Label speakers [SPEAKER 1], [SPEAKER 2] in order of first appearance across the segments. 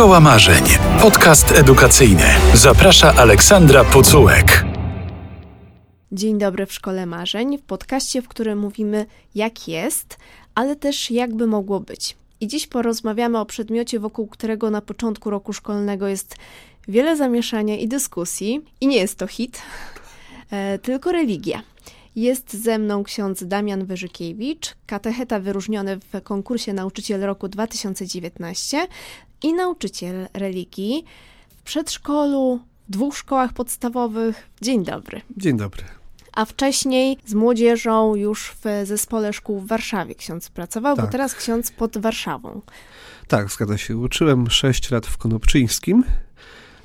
[SPEAKER 1] Szkoła Marzeń. Podcast edukacyjny. Zaprasza Aleksandra Pucułek.
[SPEAKER 2] Dzień dobry w Szkole Marzeń, w podcaście, w którym mówimy jak jest, ale też jakby mogło być. I dziś porozmawiamy o przedmiocie, wokół którego na początku roku szkolnego jest wiele zamieszania i dyskusji. I nie jest to hit, e, tylko religia. Jest ze mną ksiądz Damian Wyżykiewicz, katecheta wyróżniony w konkursie Nauczyciel Roku 2019 i nauczyciel religii w przedszkolu, w dwóch szkołach podstawowych. Dzień dobry.
[SPEAKER 3] Dzień dobry.
[SPEAKER 2] A wcześniej z młodzieżą już w zespole szkół w Warszawie ksiądz pracował,
[SPEAKER 3] Tak.
[SPEAKER 2] bo teraz ksiądz pod Warszawą.
[SPEAKER 3] Tak, zgadza się. Uczyłem 6 lat w Konopczyńskim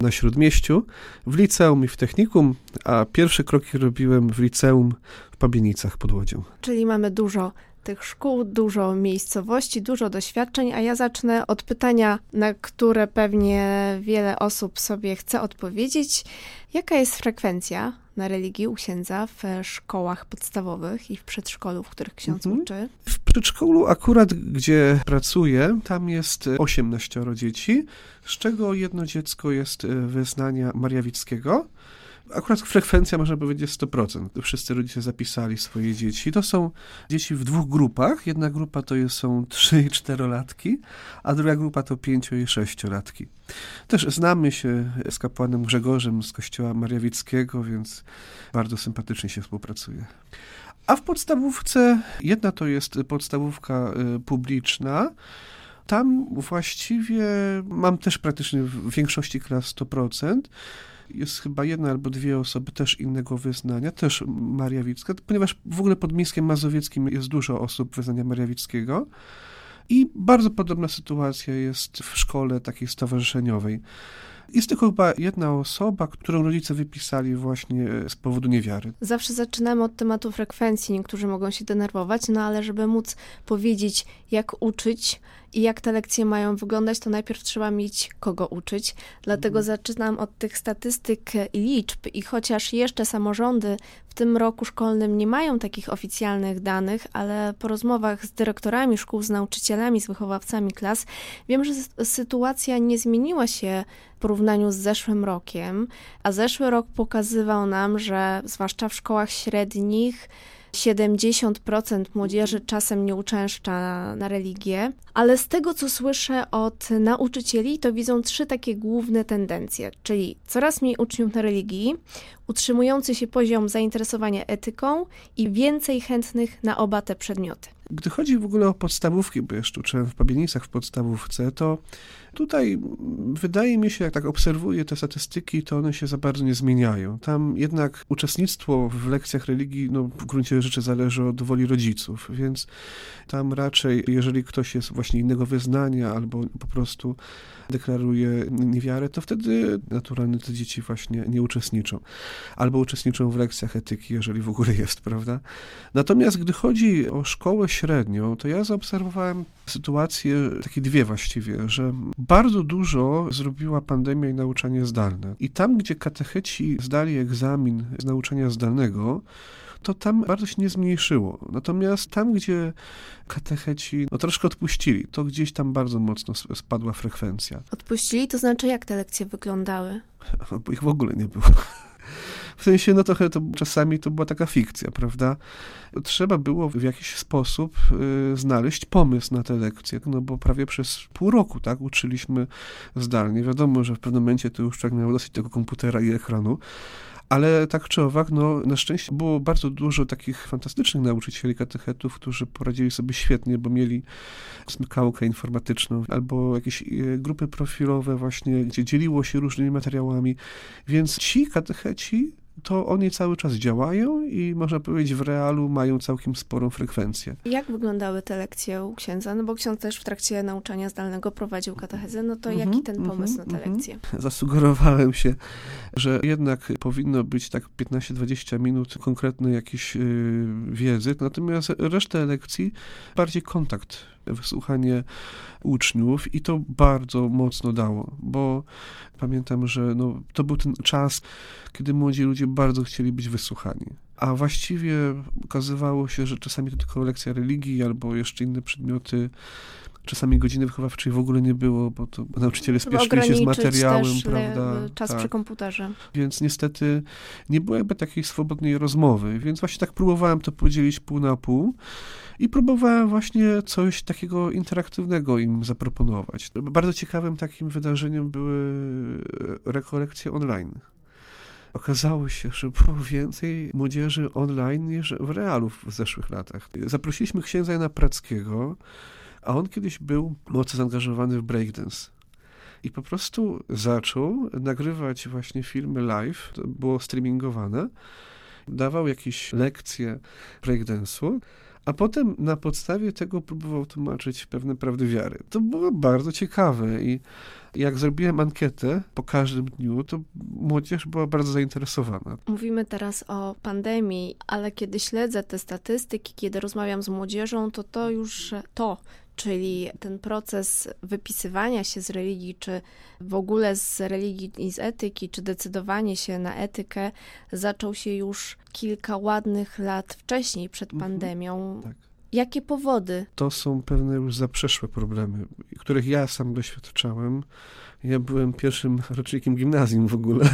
[SPEAKER 3] na Śródmieściu, w liceum i w technikum, a pierwsze kroki robiłem w liceum w Pabienicach pod Łodzią.
[SPEAKER 2] Czyli mamy dużo tych szkół, dużo miejscowości, dużo doświadczeń, a ja zacznę od pytania, na które pewnie wiele osób sobie chce odpowiedzieć. Jaka jest frekwencja na religii u księdza w szkołach podstawowych i w przedszkolu, w których ksiądz
[SPEAKER 3] Mhm.
[SPEAKER 2] uczy?
[SPEAKER 3] W przedszkolu akurat, gdzie pracuję, tam jest 18 dzieci, z czego jedno dziecko jest wyznania Mariawickiego. Akurat frekwencja, można powiedzieć, 100%. Wszyscy rodzice zapisali swoje dzieci. To są dzieci w dwóch grupach. Jedna grupa to są 3 i 4-latki, a druga grupa to 5 i 6-latki. Też znamy się z kapłanem Grzegorzem z kościoła Mariawickiego, więc bardzo sympatycznie się współpracuje. A w podstawówce, jedna to jest podstawówka y, publiczna, tam właściwie mam też praktycznie w większości klas 100%. Jest chyba jedna albo dwie osoby też innego wyznania, też Mariawicka, ponieważ w ogóle pod Mińskiem Mazowieckim jest dużo osób wyznania Mariawickiego. I bardzo podobna sytuacja jest w szkole takiej stowarzyszeniowej. Jest tylko chyba jedna osoba, którą rodzice wypisali właśnie z powodu niewiary.
[SPEAKER 2] Zawsze zaczynamy od tematu frekwencji. Niektórzy mogą się denerwować, no ale żeby móc powiedzieć, jak uczyć i jak te lekcje mają wyglądać, to najpierw trzeba mieć kogo uczyć. Dlatego zaczynam od tych statystyk i liczb. I chociaż jeszcze samorządy w tym roku szkolnym nie mają takich oficjalnych danych, ale po rozmowach z dyrektorami szkół, z nauczycielami, z wychowawcami klas, wiem, że sy- sytuacja nie zmieniła się w porównaniu z zeszłym rokiem, a zeszły rok pokazywał nam, że zwłaszcza w szkołach średnich 70% młodzieży czasem nie uczęszcza na religię, ale z tego co słyszę od nauczycieli, to widzą trzy takie główne tendencje, czyli coraz mniej uczniów na religii, utrzymujący się poziom zainteresowania etyką i więcej chętnych na oba te przedmioty.
[SPEAKER 3] Gdy chodzi w ogóle o podstawówki, bo jeszcze uczyłem w Pabienicach w podstawówce, to tutaj wydaje mi się, jak tak obserwuję te statystyki, to one się za bardzo nie zmieniają. Tam jednak uczestnictwo w lekcjach religii, no w gruncie rzeczy zależy od woli rodziców, więc tam raczej, jeżeli ktoś jest właśnie innego wyznania albo po prostu deklaruje niewiarę, to wtedy naturalnie te dzieci właśnie nie uczestniczą. Albo uczestniczą w lekcjach etyki, jeżeli w ogóle jest, prawda? Natomiast gdy chodzi o szkołę średnią, to ja zaobserwowałem sytuacje, takie dwie właściwie, że bardzo dużo zrobiła pandemia i nauczanie zdalne. I tam, gdzie katecheci zdali egzamin z nauczania zdalnego, to tam bardzo się nie zmniejszyło. Natomiast tam, gdzie katecheci no, troszkę odpuścili, to gdzieś tam bardzo mocno spadła frekwencja.
[SPEAKER 2] Odpuścili, to znaczy jak te lekcje wyglądały?
[SPEAKER 3] Bo ich w ogóle nie było. W sensie, no trochę to czasami to była taka fikcja, prawda? Trzeba było w jakiś sposób y, znaleźć pomysł na te lekcje, no bo prawie przez pół roku, tak, uczyliśmy zdalnie. Wiadomo, że w pewnym momencie to już człowiek miał dosyć tego komputera i ekranu, ale tak czy owak, no na szczęście było bardzo dużo takich fantastycznych nauczycieli katechetów, którzy poradzili sobie świetnie, bo mieli smykałkę informatyczną albo jakieś e, grupy profilowe właśnie, gdzie dzieliło się różnymi materiałami. Więc ci katecheci to oni cały czas działają i można powiedzieć w realu mają całkiem sporą frekwencję.
[SPEAKER 2] Jak wyglądały te lekcje u księdza? No bo ksiądz też w trakcie nauczania zdalnego prowadził katechezę, no to
[SPEAKER 3] Mhm,
[SPEAKER 2] jaki ten
[SPEAKER 3] mhm,
[SPEAKER 2] pomysł na te
[SPEAKER 3] mhm.
[SPEAKER 2] lekcje?
[SPEAKER 3] Zasugerowałem się, że jednak powinno być tak 15-20 minut konkretnej jakiejś yy, wiedzy, natomiast resztę lekcji bardziej kontakt, wysłuchanie uczniów i to bardzo mocno dało, bo pamiętam, że no, to był ten czas, kiedy młodzi ludzie bardzo chcieli być wysłuchani. A właściwie okazywało się, że czasami to tylko lekcja religii albo jeszcze inne przedmioty Czasami godziny wychowawczej w ogóle nie było, bo to nauczyciele spieszyli się z materiałem,
[SPEAKER 2] też
[SPEAKER 3] prawda?
[SPEAKER 2] czas
[SPEAKER 3] Tak.
[SPEAKER 2] przy komputerze.
[SPEAKER 3] Więc niestety nie było jakby takiej swobodnej rozmowy, więc właśnie tak próbowałem to podzielić pół na pół i próbowałem właśnie coś takiego interaktywnego im zaproponować. Bardzo ciekawym takim wydarzeniem były rekolekcje online. Okazało się, że było więcej młodzieży online niż w realu w zeszłych latach. Zaprosiliśmy księdza Jana Prackiego, a on kiedyś był mocno zaangażowany w breakdance. I po prostu zaczął nagrywać właśnie filmy live, to było streamingowane, dawał jakieś lekcje breakdance'u, a potem na podstawie tego próbował tłumaczyć pewne prawdy wiary. To było bardzo ciekawe i jak zrobiłem ankietę po każdym dniu, to młodzież była bardzo zainteresowana.
[SPEAKER 2] Mówimy teraz o pandemii, ale kiedy śledzę te statystyki, kiedy rozmawiam z młodzieżą, to to już to, czyli ten proces wypisywania się z religii, czy w ogóle z religii i z etyki, czy decydowanie się na etykę, zaczął się już kilka ładnych lat wcześniej, przed
[SPEAKER 3] Mhm.
[SPEAKER 2] pandemią.
[SPEAKER 3] Tak.
[SPEAKER 2] Jakie powody?
[SPEAKER 3] To są pewne już zaprzeszłe problemy, których ja sam doświadczałem. Ja byłem pierwszym rocznikiem gimnazjum w ogóle.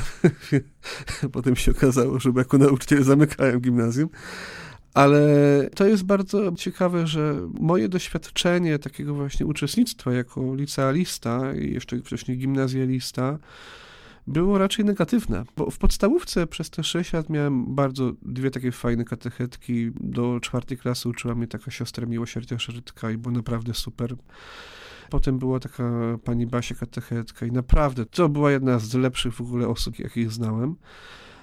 [SPEAKER 3] Potem się okazało, że jako nauczyciel zamykałem gimnazjum. Ale to jest bardzo ciekawe, że moje doświadczenie takiego właśnie uczestnictwa jako licealista i jeszcze wcześniej gimnazjalista było raczej negatywne, bo w podstawówce przez te 6 lat miałem bardzo dwie takie fajne katechetki. Do czwartej klasy uczyła mnie taka siostra Miłosierdzia Szerytka i było naprawdę super. Potem była taka pani Basia katechetka i naprawdę to była jedna z lepszych w ogóle osób, jakich znałem.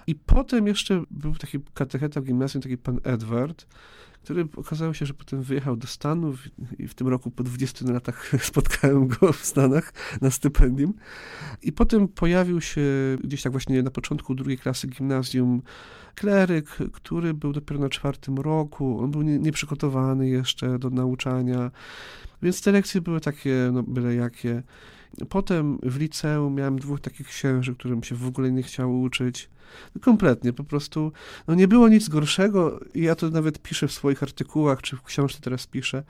[SPEAKER 3] I potem jeszcze był taki katecheta w gimnazjum, taki pan Edward, który okazało się, że potem wyjechał do Stanów i w tym roku po 20 latach spotkałem go w Stanach na stypendium. I potem pojawił się gdzieś tak właśnie na początku drugiej klasy gimnazjum kleryk, który był dopiero na czwartym roku. On był nie- nieprzygotowany jeszcze do nauczania, więc te lekcje były takie, no byle jakie. Potem w liceum miałem dwóch takich księży, którym się w ogóle nie chciało uczyć. Kompletnie, po prostu no nie było nic gorszego ja to nawet piszę w swoich artykułach, czy w książce teraz piszę.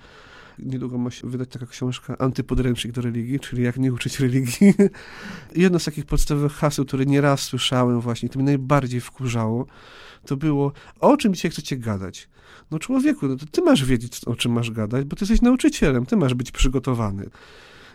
[SPEAKER 3] Niedługo ma się wydać taka książka Antypodręcznik do religii, czyli jak nie uczyć religii. Jedno z takich podstawowych haseł, które nieraz słyszałem właśnie, to mnie najbardziej wkurzało, to było, o czym dzisiaj chcecie gadać? No człowieku, no to ty masz wiedzieć, o czym masz gadać, bo ty jesteś nauczycielem, ty masz być przygotowany.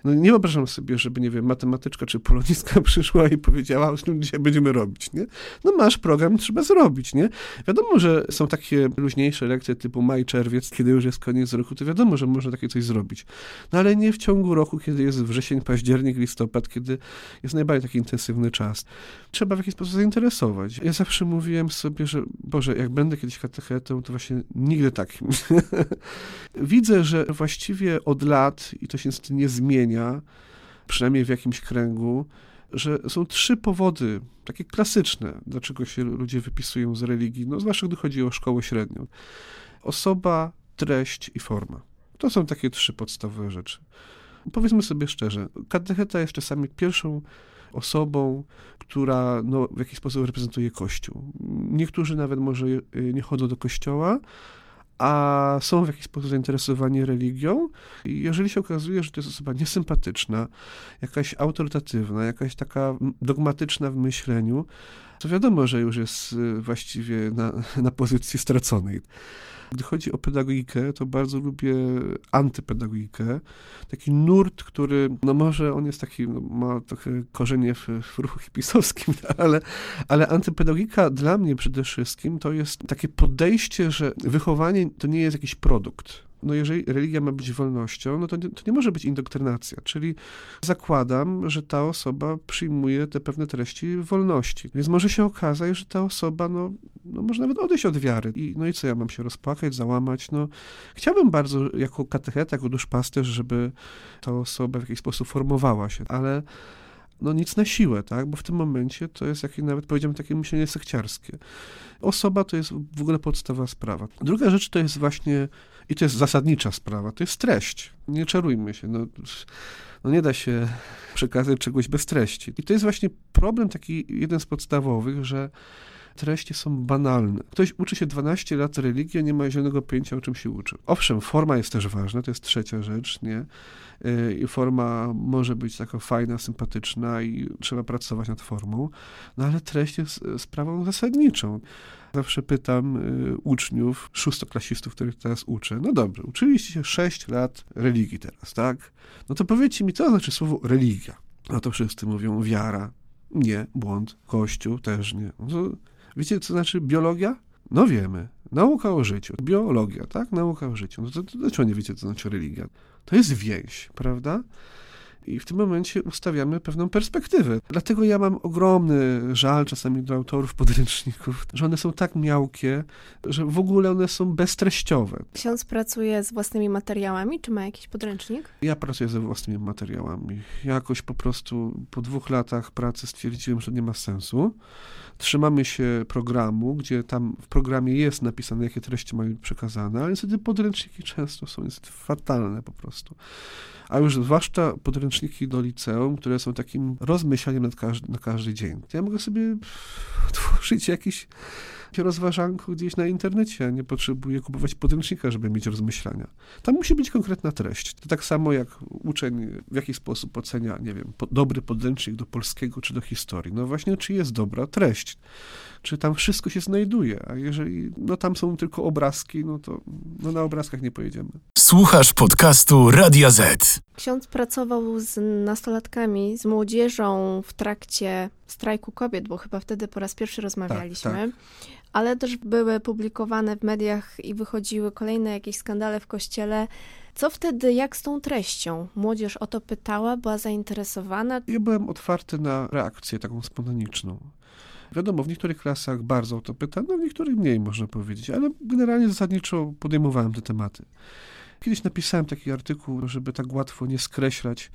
[SPEAKER 3] No nie wyobrażam sobie, żeby, nie wiem, matematyczka czy polonistka przyszła i powiedziała, o czym dzisiaj będziemy robić, nie? No masz program, trzeba zrobić, nie? Wiadomo, że są takie luźniejsze lekcje typu maj, czerwiec, kiedy już jest koniec roku, to wiadomo, że można takie coś zrobić. No ale nie w ciągu roku, kiedy jest wrzesień, październik, listopad, kiedy jest najbardziej taki intensywny czas. Trzeba w jakiś sposób zainteresować. Ja zawsze mówiłem sobie, że Boże, jak będę kiedyś katechetą, to właśnie nigdy takim. Widzę, że właściwie od lat, i to się niestety nie zmienia, przynajmniej w jakimś kręgu, że są trzy powody, takie klasyczne, dlaczego się ludzie wypisują z religii, no zwłaszcza gdy chodzi o szkołę średnią. Osoba, treść i forma. To są takie trzy podstawowe rzeczy. Powiedzmy sobie szczerze, katecheta jest czasami pierwszą osobą, która no, w jakiś sposób reprezentuje Kościół. Niektórzy nawet może y, nie chodzą do kościoła, a są w jakiś sposób zainteresowani religią. I jeżeli się okazuje, że to jest osoba niesympatyczna, jakaś autorytatywna, jakaś taka dogmatyczna w myśleniu, to wiadomo, że już jest y, właściwie na, na pozycji straconej. Gdy chodzi o pedagogikę, to bardzo lubię antypedagogikę. Taki nurt, który, no może on jest taki, no, ma trochę korzenie w, w ruchu hipisowskim, ale, ale antypedagogika dla mnie przede wszystkim to jest takie podejście, że wychowanie to nie jest jakiś produkt. No jeżeli religia ma być wolnością, no to nie, to nie może być indoktrynacja, czyli zakładam, że ta osoba przyjmuje te pewne treści wolności. Więc może się okazać, że ta osoba, no, no może nawet odejść od wiary. I, no i co, ja mam się rozpłakać, załamać? No, chciałbym bardzo jako katecheta, jako duszpasterz, żeby ta osoba w jakiś sposób formowała się, ale no nic na siłę, tak? Bo w tym momencie to jest jakieś nawet powiedziałbym takie myślenie sekciarskie. Osoba to jest w ogóle podstawowa sprawa. Druga rzecz to jest właśnie, i to jest zasadnicza sprawa, to jest treść. Nie czarujmy się, no, no nie da się przekazać czegoś bez treści. I to jest właśnie problem taki jeden z podstawowych, że treści są banalne. Ktoś uczy się 12 lat religii, a nie ma zielonego pojęcia, o czym się uczy. Owszem, forma jest też ważna, to jest trzecia rzecz, nie? Yy, I forma może być taka fajna, sympatyczna i trzeba pracować nad formą, no ale treść jest sprawą zasadniczą. Zawsze pytam y, uczniów, szóstoklasistów, których teraz uczę, no dobrze, uczyliście się 6 lat religii teraz, tak? No to powiedzcie mi, co znaczy słowo religia? No to wszyscy mówią wiara. Nie, błąd. Kościół też nie. No to, wiecie, co znaczy biologia? No wiemy. Nauka o życiu. Biologia, tak? Nauka o życiu. No to, to dlaczego nie wiecie, co znaczy religia? To jest więź, prawda? I w tym momencie ustawiamy pewną perspektywę. Dlatego ja mam ogromny żal czasami do autorów podręczników, że one są tak miałkie, że w ogóle one są beztreściowe.
[SPEAKER 2] Ksiądz pracuje z własnymi materiałami, czy ma jakiś podręcznik?
[SPEAKER 3] Ja pracuję ze własnymi materiałami. Jakoś po prostu po dwóch latach pracy stwierdziłem, że nie ma sensu. Trzymamy się programu, gdzie tam w programie jest napisane, jakie treści mają być przekazane, ale niestety podręczniki często są niestety fatalne po prostu a już zwłaszcza podręczniki do liceum, które są takim rozmyślaniem na każdy, na każdy dzień. Ja mogę sobie tworzyć jakiś rozważanku gdzieś na internecie, nie potrzebuję kupować podręcznika, żeby mieć rozmyślania. Tam musi być konkretna treść. To tak samo jak uczeń w jaki sposób ocenia, nie wiem, po, dobry podręcznik do polskiego czy do historii. No właśnie, czy jest dobra treść, czy tam wszystko się znajduje, a jeżeli no tam są tylko obrazki, no to no na obrazkach nie pojedziemy.
[SPEAKER 1] Słuchasz podcastu Radia Z.
[SPEAKER 2] Ksiądz pracował z nastolatkami, z młodzieżą w trakcie strajku kobiet, bo chyba wtedy po raz pierwszy rozmawialiśmy. Tak, tak. Ale też były publikowane w mediach i wychodziły kolejne jakieś skandale w kościele. Co wtedy, jak z tą treścią? Młodzież o to pytała, była zainteresowana?
[SPEAKER 3] Ja byłem otwarty na reakcję taką spontaniczną. Wiadomo, w niektórych klasach bardzo o to pytano, w niektórych mniej, można powiedzieć, ale generalnie zasadniczo podejmowałem te tematy. Kiedyś napisałem taki artykuł, żeby tak łatwo nie skreślać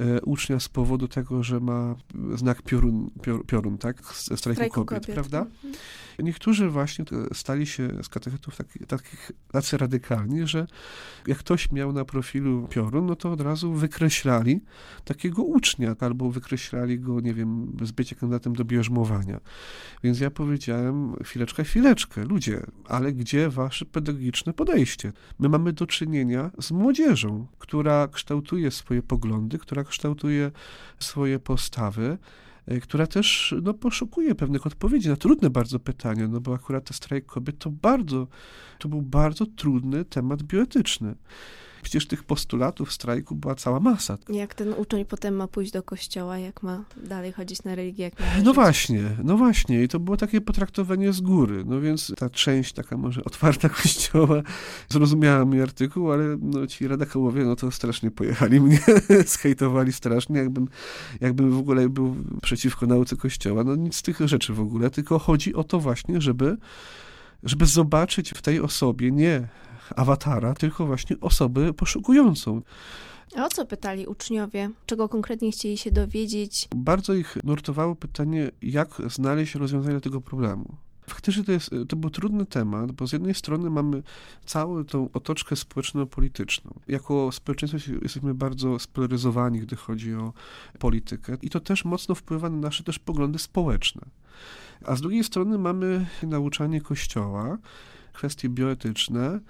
[SPEAKER 3] e, ucznia z powodu tego, że ma znak piorun, pior, piorun tak, z strajku, kobiet, kobiet, prawda? Mhm. Niektórzy właśnie stali się z katechetów takich, takich tacy radykalni, że jak ktoś miał na profilu piorun, no to od razu wykreślali takiego ucznia, albo wykreślali go, nie wiem, z bycia kandydatem do bierzmowania. Więc ja powiedziałem, chwileczkę, chwileczkę, ludzie, ale gdzie wasze pedagogiczne podejście? My mamy do czynienia z młodzieżą, która kształtuje swoje poglądy, która kształtuje swoje postawy, E, która też no, poszukuje pewnych odpowiedzi na trudne bardzo pytania, no bo akurat ten strajk kobiet to bardzo, to był bardzo trudny temat bioetyczny. Przecież tych postulatów strajku była cała masa.
[SPEAKER 2] Jak ten uczeń potem ma pójść do kościoła, jak ma dalej chodzić na religię? Jak ma
[SPEAKER 3] no żyć? właśnie, no właśnie. I to było takie potraktowanie z góry. No więc ta część taka może otwarta kościoła, zrozumiała mój artykuł, ale no ci radakołowie, no to strasznie pojechali mnie, skejtowali strasznie, jakbym, jakbym w ogóle był przeciwko nauce kościoła. No nic z tych rzeczy w ogóle, tylko chodzi o to właśnie, żeby żeby zobaczyć w tej osobie nie awatara, tylko właśnie osobę poszukującą.
[SPEAKER 2] A o co pytali uczniowie? Czego konkretnie chcieli się dowiedzieć?
[SPEAKER 3] Bardzo ich nurtowało pytanie, jak znaleźć rozwiązanie tego problemu. Faktycznie to, jest, to był trudny temat, bo z jednej strony mamy całą tą otoczkę społeczno-polityczną. Jako społeczeństwo jesteśmy bardzo spolaryzowani, gdy chodzi o politykę i to też mocno wpływa na nasze też poglądy społeczne. A z drugiej strony mamy nauczanie Kościoła, kwestie bioetyczne,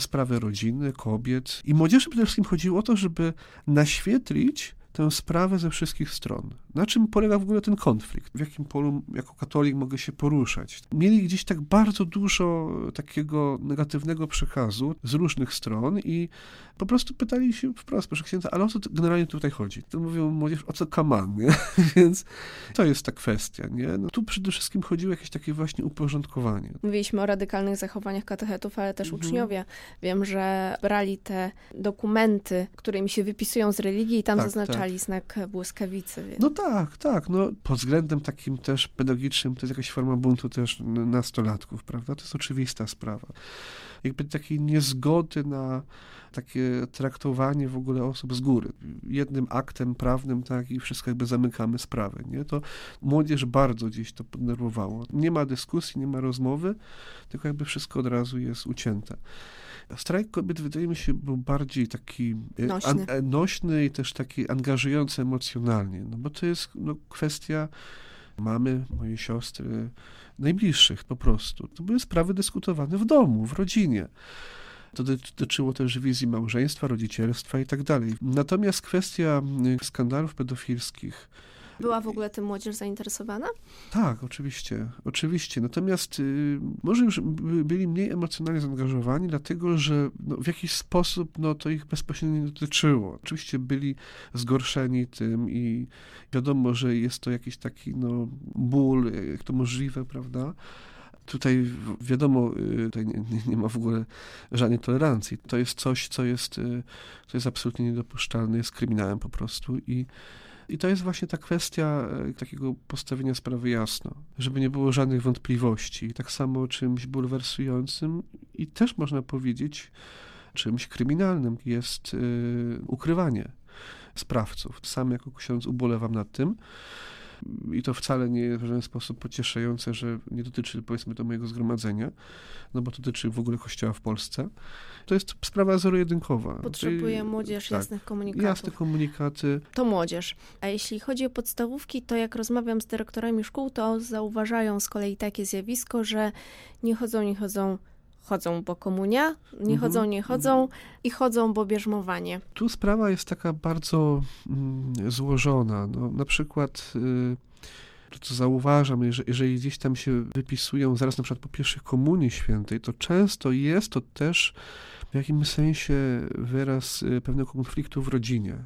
[SPEAKER 3] sprawy rodziny, kobiet. I młodzieży przede wszystkim chodziło o to, żeby naświetlić tę sprawę ze wszystkich stron. Na czym polega w ogóle ten konflikt? W jakim polu jako katolik mogę się poruszać? Mieli gdzieś tak bardzo dużo takiego negatywnego przekazu z różnych stron i po prostu pytali się wprost, proszę księdza, ale o co generalnie tutaj chodzi? To mówią młodzież, o co kaman, nie? Więc to jest ta kwestia, nie? No, tu przede wszystkim chodziło jakieś takie właśnie uporządkowanie.
[SPEAKER 2] Mówiliśmy o radykalnych zachowaniach katechetów, ale też mhm. uczniowie. Wiem, że brali te dokumenty, którymi się wypisują z religii i tam tak, zaznaczali tak. znak błyskawicy. Więc...
[SPEAKER 3] No tak, tak. No, pod względem takim też pedagogicznym to jest jakaś forma buntu też nastolatków, prawda? To jest oczywista sprawa. Jakby takiej niezgody na takie traktowanie w ogóle osób z góry. Jednym aktem prawnym, tak, i wszystko jakby zamykamy sprawę, nie? To młodzież bardzo gdzieś to podnerwowało. Nie ma dyskusji, nie ma rozmowy, tylko jakby wszystko od razu jest ucięte. Strajk kobiet wydaje mi się był bardziej taki
[SPEAKER 2] e, nośny,
[SPEAKER 3] an, nośny i też taki angażujący emocjonalnie, no bo to jest no, kwestia mamy, mojej siostry, najbliższych po prostu. To były sprawy dyskutowane w domu, w rodzinie. To dotyczyło też wizji małżeństwa, rodzicielstwa i tak dalej. Natomiast kwestia y, skandalów pedofilskich,
[SPEAKER 2] była w ogóle tym młodzież zainteresowana?
[SPEAKER 3] Tak, oczywiście, oczywiście. Natomiast y, może już byli mniej emocjonalnie zaangażowani, dlatego że no, w jakiś sposób no, to ich bezpośrednio nie dotyczyło. Oczywiście byli zgorszeni tym i wiadomo, że jest to jakiś taki no, ból, jak to możliwe, prawda? Tutaj wiadomo, y, tutaj nie, nie, ma w ogóle żadnej tolerancji. To jest coś, co jest, y, co jest absolutnie niedopuszczalne, jest kryminałem po prostu i i to jest właśnie ta kwestia e, takiego postawienia sprawy jasno, żeby nie było żadnych wątpliwości. Tak samo czymś bulwersującym i też można powiedzieć czymś kryminalnym jest yy, ukrywanie sprawców. Sam jako ksiądz ubolewam nad tym. I to wcale nie jest w żaden sposób pocieszające, że nie dotyczy, powiedzmy, to mojego zgromadzenia, no bo to dotyczy w ogóle kościoła w Polsce. To jest sprawa zero-jedynkowa.
[SPEAKER 2] Potrzebuje młodzież tak, jasnych komunikatów.
[SPEAKER 3] Jasne komunikaty.
[SPEAKER 2] To młodzież. A jeśli chodzi o podstawówki, to jak rozmawiam z dyrektorami szkół, to zauważają z kolei takie zjawisko, że nie chodzą, nie chodzą chodzą, bo komunia, nie mhm. chodzą, nie chodzą mhm. i chodzą, bo bierzmowanie.
[SPEAKER 3] Tu sprawa jest taka bardzo mm, złożona. No, na przykład y, to, co zauważam, jeżeli, jeżeli gdzieś tam się wypisują zaraz na przykład po pierwszej komunii świętej, to często jest to też jakimś sensie wyraz y, pewnego konfliktu w rodzinie.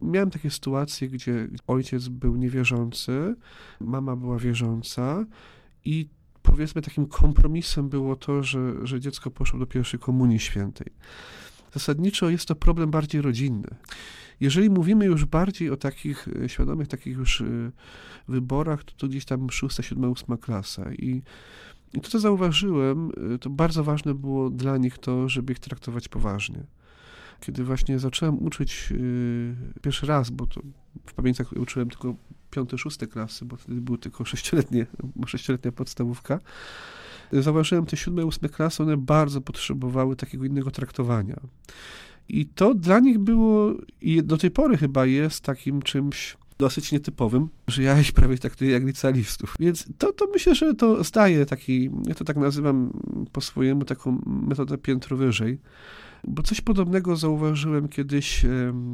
[SPEAKER 3] Miałem takie sytuacje, gdzie ojciec był niewierzący, mama była wierząca i powiedzmy takim kompromisem było to, że, że dziecko poszło do pierwszej komunii świętej. Zasadniczo jest to problem bardziej rodzinny. Jeżeli mówimy już bardziej o takich e, świadomych, takich już e, wyborach, to, to gdzieś tam szósta, siódma, ósma klasa. I, I to, co zauważyłem, e, to bardzo ważne było dla nich to, żeby ich traktować poważnie. Kiedy właśnie zacząłem uczyć pierwszy raz, bo to w pamięciach uczyłem tylko piąte, szóste klasy, bo wtedy były tylko sześcioletnie, sześcioletnia podstawówka, zauważyłem te siódme, ósme klasy, one bardzo potrzebowały takiego innego traktowania. I to dla nich było, i do tej pory chyba jest takim czymś dosyć nietypowym, że ja ich prawie traktuję jak licealistów. Więc to, to myślę, że to zdaje taki, ja to tak nazywam po swojemu, taką metodę piętro wyżej, bo coś podobnego zauważyłem kiedyś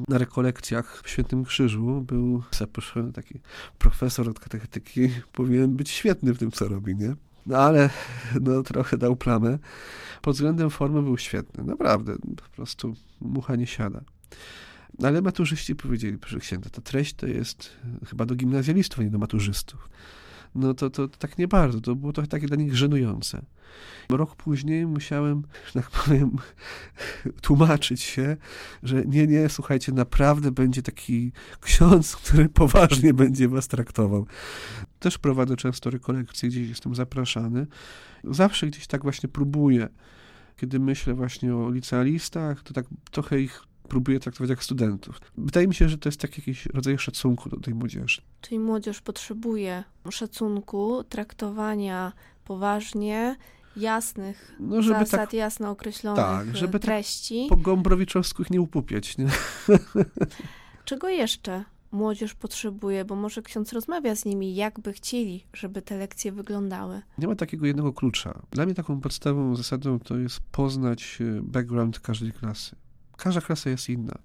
[SPEAKER 3] na rekolekcjach w Świętym Krzyżu. Był zaproszony taki profesor od katechetyki. Powinien być świetny w tym, co robi, nie? No ale no, trochę dał plamę. Pod względem formy był świetny. Naprawdę, po prostu mucha nie siada. Ale maturzyści powiedzieli, proszę księdza, ta treść to jest chyba do gimnazjalistów, a nie do maturzystów no to, to, to tak nie bardzo. To było trochę takie dla nich żenujące. Rok później musiałem, że tak powiem, tłumaczyć się, że nie, nie, słuchajcie, naprawdę będzie taki ksiądz, który poważnie będzie was traktował. Też prowadzę często rekolekcje, gdzieś jestem zapraszany. Zawsze gdzieś tak właśnie próbuję. Kiedy myślę właśnie o licealistach, to tak trochę ich próbuje traktować jak studentów. Wydaje mi się, że to jest taki jakiś rodzaj szacunku do tej młodzieży.
[SPEAKER 2] Czyli młodzież potrzebuje szacunku, traktowania poważnie, jasnych no, żeby zasad, tak, jasno określonych tak, żeby tak treści.
[SPEAKER 3] Tak po gombrowiczowsku ich nie upupiać. Nie?
[SPEAKER 2] Czego jeszcze młodzież potrzebuje, bo może ksiądz rozmawia z nimi, jak by chcieli, żeby te lekcje wyglądały.
[SPEAKER 3] Nie ma takiego jednego klucza. Dla mnie taką podstawową zasadą to jest poznać e, background każdej klasy. Każda klasa jest inna.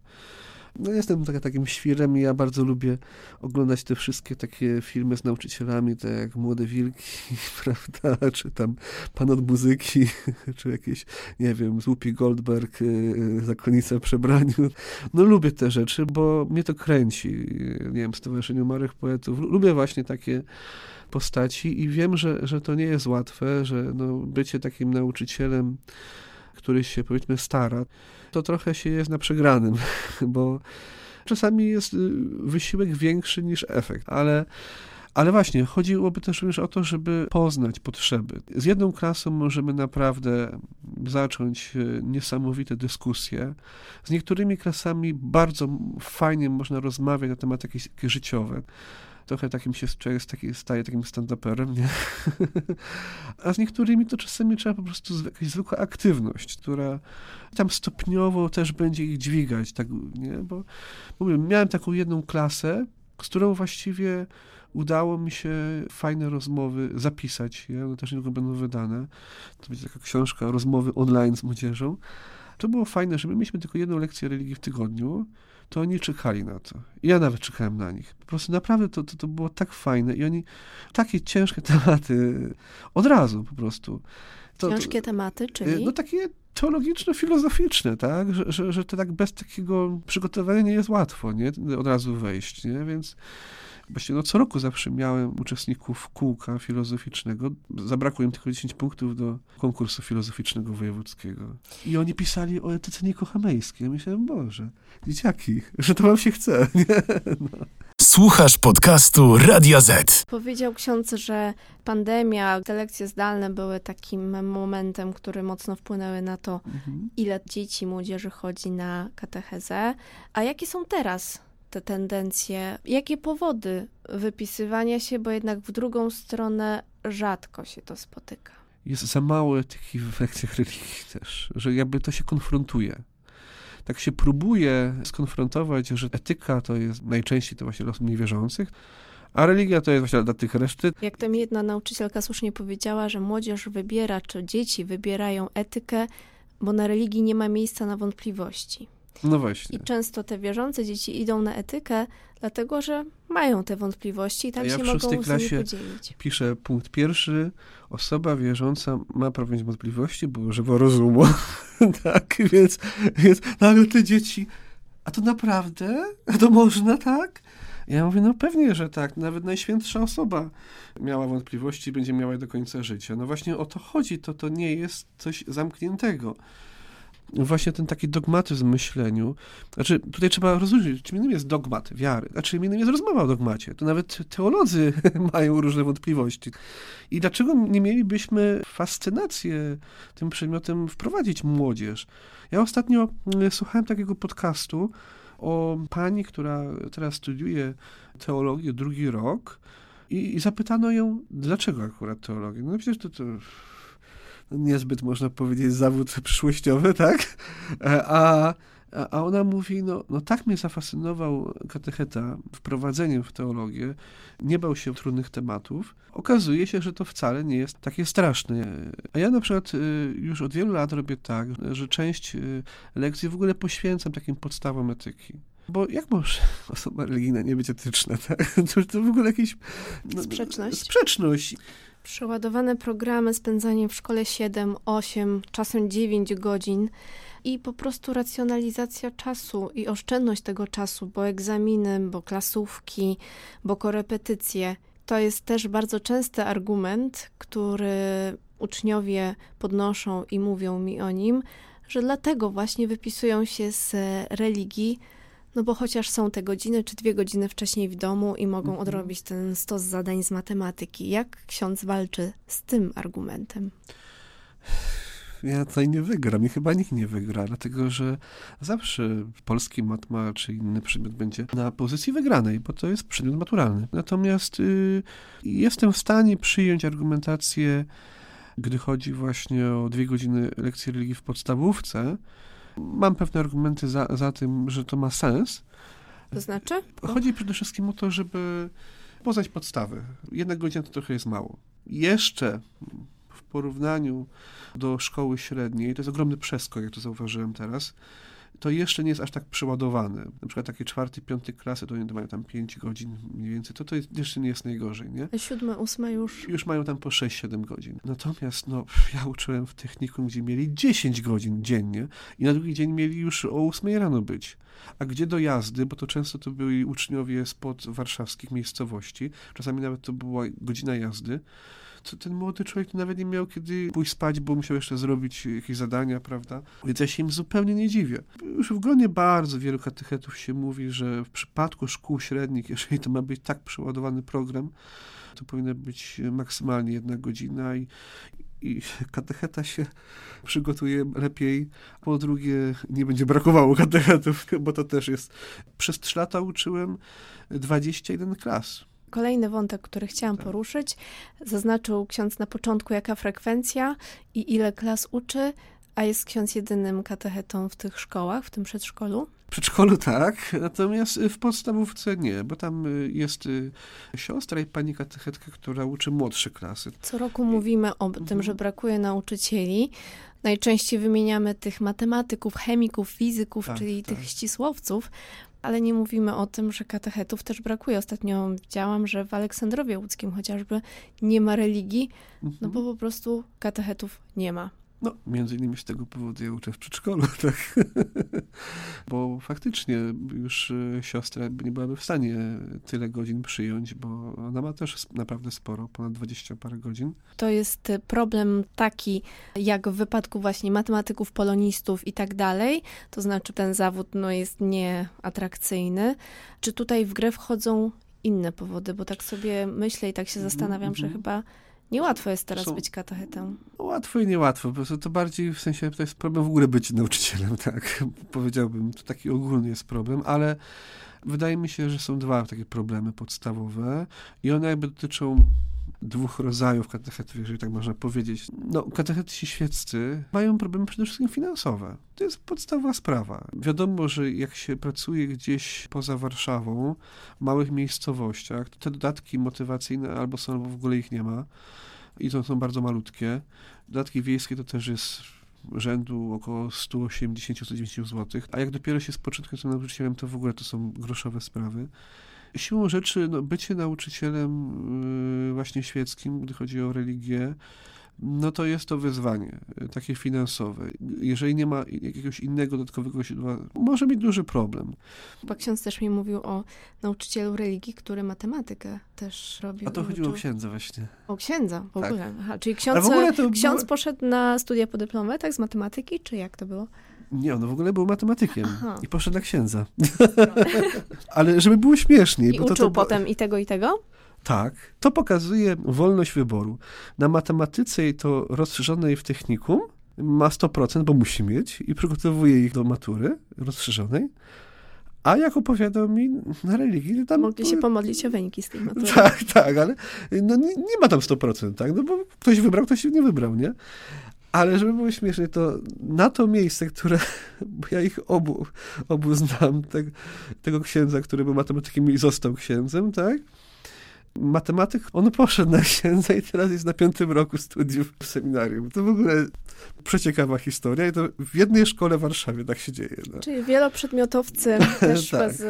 [SPEAKER 3] No jestem tak, takim świrem i ja bardzo lubię oglądać te wszystkie takie filmy z nauczycielami, tak jak Młode Wilki, prawda, czy tam Pan od muzyki, czy jakieś, nie wiem, Złupi Goldberg, y, Zakonnica w przebraniu. No lubię te rzeczy, bo mnie to kręci. Nie wiem, Stowarzyszeniu Marych Poetów. Lubię właśnie takie postaci i wiem, że, że to nie jest łatwe, że no, bycie takim nauczycielem, który się powiedzmy stara, to trochę się jest na przegranym, bo czasami jest y, wysiłek większy niż efekt, ale ale właśnie, chodziłoby też również o to, żeby poznać potrzeby. Z jedną klasą możemy naprawdę zacząć y, niesamowite dyskusje. Z niektórymi klasami bardzo fajnie można rozmawiać na tematy jakieś, jakieś życiowe trochę takim się człowiek taki, staje takim stand-uperem, nie? A z niektórymi to czasami trzeba po prostu jakaś zwykła aktywność, która tam stopniowo też będzie ich dźwigać, tak, nie? Bo mówię, miałem taką jedną klasę, z którą właściwie udało mi się fajne rozmowy zapisać. Je. One też niedługo będą wydane. To będzie taka książka, rozmowy online z młodzieżą. To było fajne, że my mieliśmy tylko jedną lekcję religii w tygodniu, to oni czekali na to. Ja nawet czekałem na nich. Po prostu naprawdę to, to, to było tak fajne i oni takie ciężkie tematy od razu po prostu. To,
[SPEAKER 2] Ciężkie tematy, czyli?
[SPEAKER 3] No takie teologiczno-filozoficzne, tak? Że, że, że to tak bez takiego przygotowania nie jest łatwo, nie? Od razu wejść, nie? Więc Właśnie no, co roku zawsze miałem uczestników kółka filozoficznego. Zabrakło im tylko 10 punktów do konkursu filozoficznego wojewódzkiego. I oni pisali o etyce niekohamejskiej. Ja myślałem, Boże, dzieciaki, że to wam się chce. Nie? No.
[SPEAKER 1] Słuchasz podcastu Radia Z.
[SPEAKER 2] Powiedział ksiądz, że pandemia, te lekcje zdalne były takim momentem, który mocno wpłynęły na to, mhm. ile dzieci, młodzieży chodzi na katechezę. A jakie są teraz te tendencje? Jakie powody wypisywania się, bo jednak w drugą stronę rzadko się to spotyka?
[SPEAKER 3] Jest za mało etyki w lekcjach religii też, że jakby to się konfrontuje. Tak się próbuje skonfrontować, że etyka to jest najczęściej to właśnie los niewierzących, a religia to jest właśnie dla tych reszty.
[SPEAKER 2] Jak tam jedna nauczycielka słusznie powiedziała, że młodzież wybiera, czy dzieci wybierają etykę, bo na religii nie ma miejsca na wątpliwości.
[SPEAKER 3] No właśnie.
[SPEAKER 2] I często te wierzące dzieci idą na etykę, dlatego że mają te wątpliwości i tam ja się mogą sobie podzielić.
[SPEAKER 3] Piszę punkt pierwszy. Osoba wierząca ma mieć wątpliwości, bo używa rozumu. tak, więc, więc nagle te dzieci, a to naprawdę? A to można tak? Ja mówię, no pewnie, że tak. Nawet najświętsza osoba miała wątpliwości i będzie miała je do końca życia. No właśnie o to chodzi. To, to nie jest coś zamkniętego właśnie ten taki dogmatyzm w myśleniu. Znaczy, tutaj trzeba rozróżnić, czym innym jest dogmat wiary, a czym innym jest rozmowa o dogmacie. To nawet teolodzy mają różne wątpliwości. I dlaczego nie mielibyśmy fascynację tym przedmiotem wprowadzić młodzież? Ja ostatnio mm, słuchałem takiego podcastu o pani, która teraz studiuje teologię drugi rok i, i zapytano ją, dlaczego akurat teologię? No przecież to, to niezbyt, można powiedzieć, zawód przyszłościowy, tak? E, a, a ona mówi, no, no tak mnie zafascynował katecheta wprowadzeniem w teologię, nie bał się trudnych tematów. Okazuje się, że to wcale nie jest takie straszne. A ja na przykład y, już od wielu lat robię tak, że część y, lekcji w ogóle poświęcam takim podstawom etyki. Bo jak może osoba religijna nie być etyczna, tak? To, to w ogóle jakieś...
[SPEAKER 2] No, sprzeczność.
[SPEAKER 3] Sprzeczność.
[SPEAKER 2] Przeładowane programy, spędzanie w szkole 7, 8, czasem 9 godzin i po prostu racjonalizacja czasu i oszczędność tego czasu, bo egzaminy, bo klasówki, bo korepetycje. To jest też bardzo częsty argument, który uczniowie podnoszą i mówią mi o nim, że dlatego właśnie wypisują się z religii, no bo chociaż są te godziny czy dwie godziny wcześniej w domu i mogą mhm. odrobić ten stos zadań z matematyki. Jak ksiądz walczy z tym argumentem?
[SPEAKER 3] ja tutaj nie wygram i chyba nikt nie wygra, dlatego że zawsze polski matma czy inny przedmiot będzie na pozycji wygranej, bo to jest przedmiot maturalny. Natomiast y, jestem w stanie przyjąć argumentację, gdy chodzi właśnie o dwie godziny lekcji religii w podstawówce, Mam pewne argumenty za, za tym, że to ma sens.
[SPEAKER 2] To znaczy?
[SPEAKER 3] Chodzi przede wszystkim o to, żeby poznać podstawy. Jedna godzina to trochę jest mało. Jeszcze w porównaniu do szkoły średniej, to jest ogromny przeskok, jak to zauważyłem teraz, to jeszcze nie jest aż tak przeładowane. Na przykład takie czwarty, piąty klasy, to oni mają tam pięć godzin mniej więcej, to to jest, jeszcze nie jest najgorzej, nie?
[SPEAKER 2] A siódme, ósme już?
[SPEAKER 3] Już mają tam po 6-7 godzin. Natomiast, no, ja uczyłem w technikum, gdzie mieli 10 godzin dziennie i na drugi dzień mieli już o 8 rano być. A gdzie do jazdy, bo to często to byli uczniowie spod warszawskich miejscowości, czasami nawet to była godzina jazdy, to ten młody człowiek nawet nie miał kiedy pójść spać, bo musiał jeszcze zrobić jakieś zadania, prawda? Więc ja się im zupełnie nie dziwię. Już w gronie bardzo wielu katechetów się mówi, że w przypadku szkół średnich, jeżeli to ma być tak przeładowany program, to powinna być maksymalnie jedna godzina i, i katecheta się przygotuje lepiej. Po drugie, nie będzie brakowało katechetów, bo to też jest. Przez trzy lata uczyłem 21 klas.
[SPEAKER 2] Kolejny wątek, który chciałam tak. poruszyć, zaznaczył ksiądz na początku, jaka frekwencja i ile klas uczy, A jest ksiądz jedynym katechetą w tych szkołach, w tym przedszkolu?
[SPEAKER 3] W przedszkolu tak, natomiast w podstawówce nie, bo tam y, jest y, siostra i pani katechetka, która uczy młodsze klasy.
[SPEAKER 2] Co roku mówimy o tym, że brakuje nauczycieli. Najczęściej wymieniamy tych matematyków, chemików, fizyków,
[SPEAKER 3] Tak,
[SPEAKER 2] czyli
[SPEAKER 3] tak.
[SPEAKER 2] tych ścisłowców, ale nie mówimy o tym, że katechetów też brakuje. Ostatnio widziałam, że w Aleksandrowie Łódzkim chociażby nie ma religii, no bo po prostu katechetów nie ma.
[SPEAKER 3] No, między innymi z tego powodu ja uczę w przedszkolu, tak. bo faktycznie już y, siostra nie byłaby w stanie tyle godzin przyjąć, bo ona ma też naprawdę sporo, ponad 20 parę godzin.
[SPEAKER 2] To jest y, problem taki, jak w wypadku właśnie matematyków, polonistów i tak dalej, to znaczy ten zawód no, jest nieatrakcyjny. Czy tutaj w grę wchodzą inne powody? Bo tak sobie myślę i tak się zastanawiam, że
[SPEAKER 3] Mhm.
[SPEAKER 2] chyba niełatwo jest teraz
[SPEAKER 3] Są-
[SPEAKER 2] być katechetą.
[SPEAKER 3] No, łatwo i niełatwo, po prostu to bardziej w sensie to jest problem w ogóle być nauczycielem, tak. Powiedziałbym, to taki ogólny jest problem, ale wydaje mi się, że są dwa takie problemy podstawowe i one jakby dotyczą dwóch rodzajów katechetów, jeżeli tak można powiedzieć. No, katecheci świeccy mają problemy przede wszystkim finansowe. To jest podstawowa sprawa. Wiadomo, że jak się pracuje gdzieś poza Warszawą, w małych miejscowościach, to te dodatki motywacyjne albo są, albo w ogóle ich nie ma i to są bardzo malutkie. Dodatki wiejskie to też jest rzędu około 180-190 zł, a jak dopiero się z początkującym nauczycielem, to w ogóle to są groszowe sprawy. Siłą rzeczy, no, bycie nauczycielem yy, właśnie świeckim, gdy chodzi o religię, no to jest to wyzwanie, y, takie finansowe. Jeżeli nie ma jakiegoś innego dodatkowego źródła, może mieć duży problem.
[SPEAKER 2] Chyba ksiądz też mi mówił o nauczycielu religii, który matematykę też robił.
[SPEAKER 3] A to chodziło o księdza właśnie.
[SPEAKER 2] O księdza w
[SPEAKER 3] Tak.
[SPEAKER 2] ogóle. Aha, czyli ksiądz, ksiądz
[SPEAKER 3] było-
[SPEAKER 2] poszedł na studia podyplomowe, tak, z matematyki, czy jak to było?
[SPEAKER 3] Nie, on w ogóle był matematykiem
[SPEAKER 2] Aha.
[SPEAKER 3] i poszedł na księdza. Ale żeby było śmieszniej.
[SPEAKER 2] I
[SPEAKER 3] bo to,
[SPEAKER 2] uczył
[SPEAKER 3] to, było-
[SPEAKER 2] potem i tego, i tego?
[SPEAKER 3] Tak. To pokazuje wolność wyboru. Na matematyce i to rozszerzonej w technikum ma 100%, bo musi mieć i przygotowuje ich do matury rozszerzonej. A jak opowiadał mi na religii, to tam...
[SPEAKER 2] Mogli się pomodlić o wyniki z tej matury.
[SPEAKER 3] Tak, tak, ale no nie, nie ma tam 100%, tak? No bo ktoś wybrał, ktoś nie wybrał, nie? Ale żeby było śmiesznie, to na to miejsce, które, bo ja ich obu, obu znam, te, tego księdza, który był matematykiem i został księdzem, tak? Matematyk, on poszedł na księdza i teraz jest na piątym roku studiów w seminarium. To w ogóle przeciekawa historia i to w jednej szkole w Warszawie tak się dzieje. No.
[SPEAKER 2] Czyli wieloprzedmiotowcy też
[SPEAKER 3] Tak.
[SPEAKER 2] bez,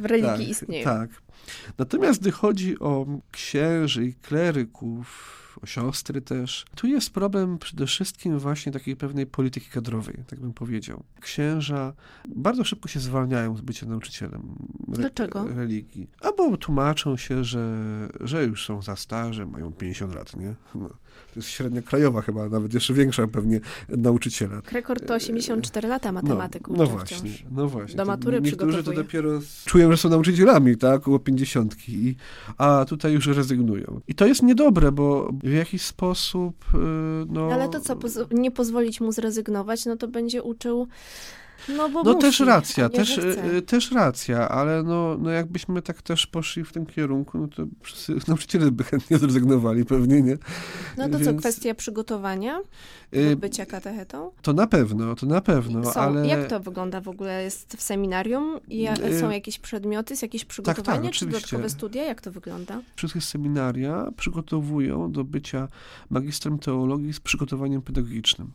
[SPEAKER 2] w religii
[SPEAKER 3] tak,
[SPEAKER 2] istnieją.
[SPEAKER 3] Tak. Natomiast gdy chodzi o księży i kleryków, o siostry też, tu jest problem przede wszystkim właśnie takiej pewnej polityki kadrowej, tak bym powiedział. Księża bardzo szybko się zwalniają z bycia nauczycielem re-
[SPEAKER 2] Dlaczego?
[SPEAKER 3] religii. Albo tłumaczą się, że, że już są za starzy, mają 50 lat, nie? No, to jest średnia krajowa chyba, nawet jeszcze większa pewnie nauczyciela.
[SPEAKER 2] Rekord to 84 lata matematyków.
[SPEAKER 3] No, no
[SPEAKER 2] to
[SPEAKER 3] właśnie, no właśnie.
[SPEAKER 2] Do
[SPEAKER 3] To
[SPEAKER 2] matury
[SPEAKER 3] Niektórzy to dopiero czują, że są nauczycielami, tak, około pięćdziesiątki, i- a tutaj już rezygnują. I to jest niedobre, bo w jakiś sposób, y, no...
[SPEAKER 2] Ale to co, poz- nie pozwolić mu zrezygnować, no to będzie uczył, no bo
[SPEAKER 3] No
[SPEAKER 2] musi,
[SPEAKER 3] też racja, też,
[SPEAKER 2] chce.
[SPEAKER 3] y, też racja, ale no, no jakbyśmy tak też poszli w tym kierunku, no to wszyscy nauczyciele by chętnie zrezygnowali pewnie, nie?
[SPEAKER 2] No to co,
[SPEAKER 3] więc-
[SPEAKER 2] kwestia przygotowania
[SPEAKER 3] Y,
[SPEAKER 2] do bycia katechetą?
[SPEAKER 3] To na pewno, to na pewno,
[SPEAKER 2] Są,
[SPEAKER 3] ale...
[SPEAKER 2] Jak to wygląda w ogóle? Jest w seminarium?
[SPEAKER 3] Y,
[SPEAKER 2] są jakieś przedmioty, jest jakieś przygotowanie, czy
[SPEAKER 3] oczywiście.
[SPEAKER 2] dodatkowe studia? Jak to wygląda?
[SPEAKER 3] Wszystkie seminaria przygotowują do bycia magistrem teologii z przygotowaniem pedagogicznym.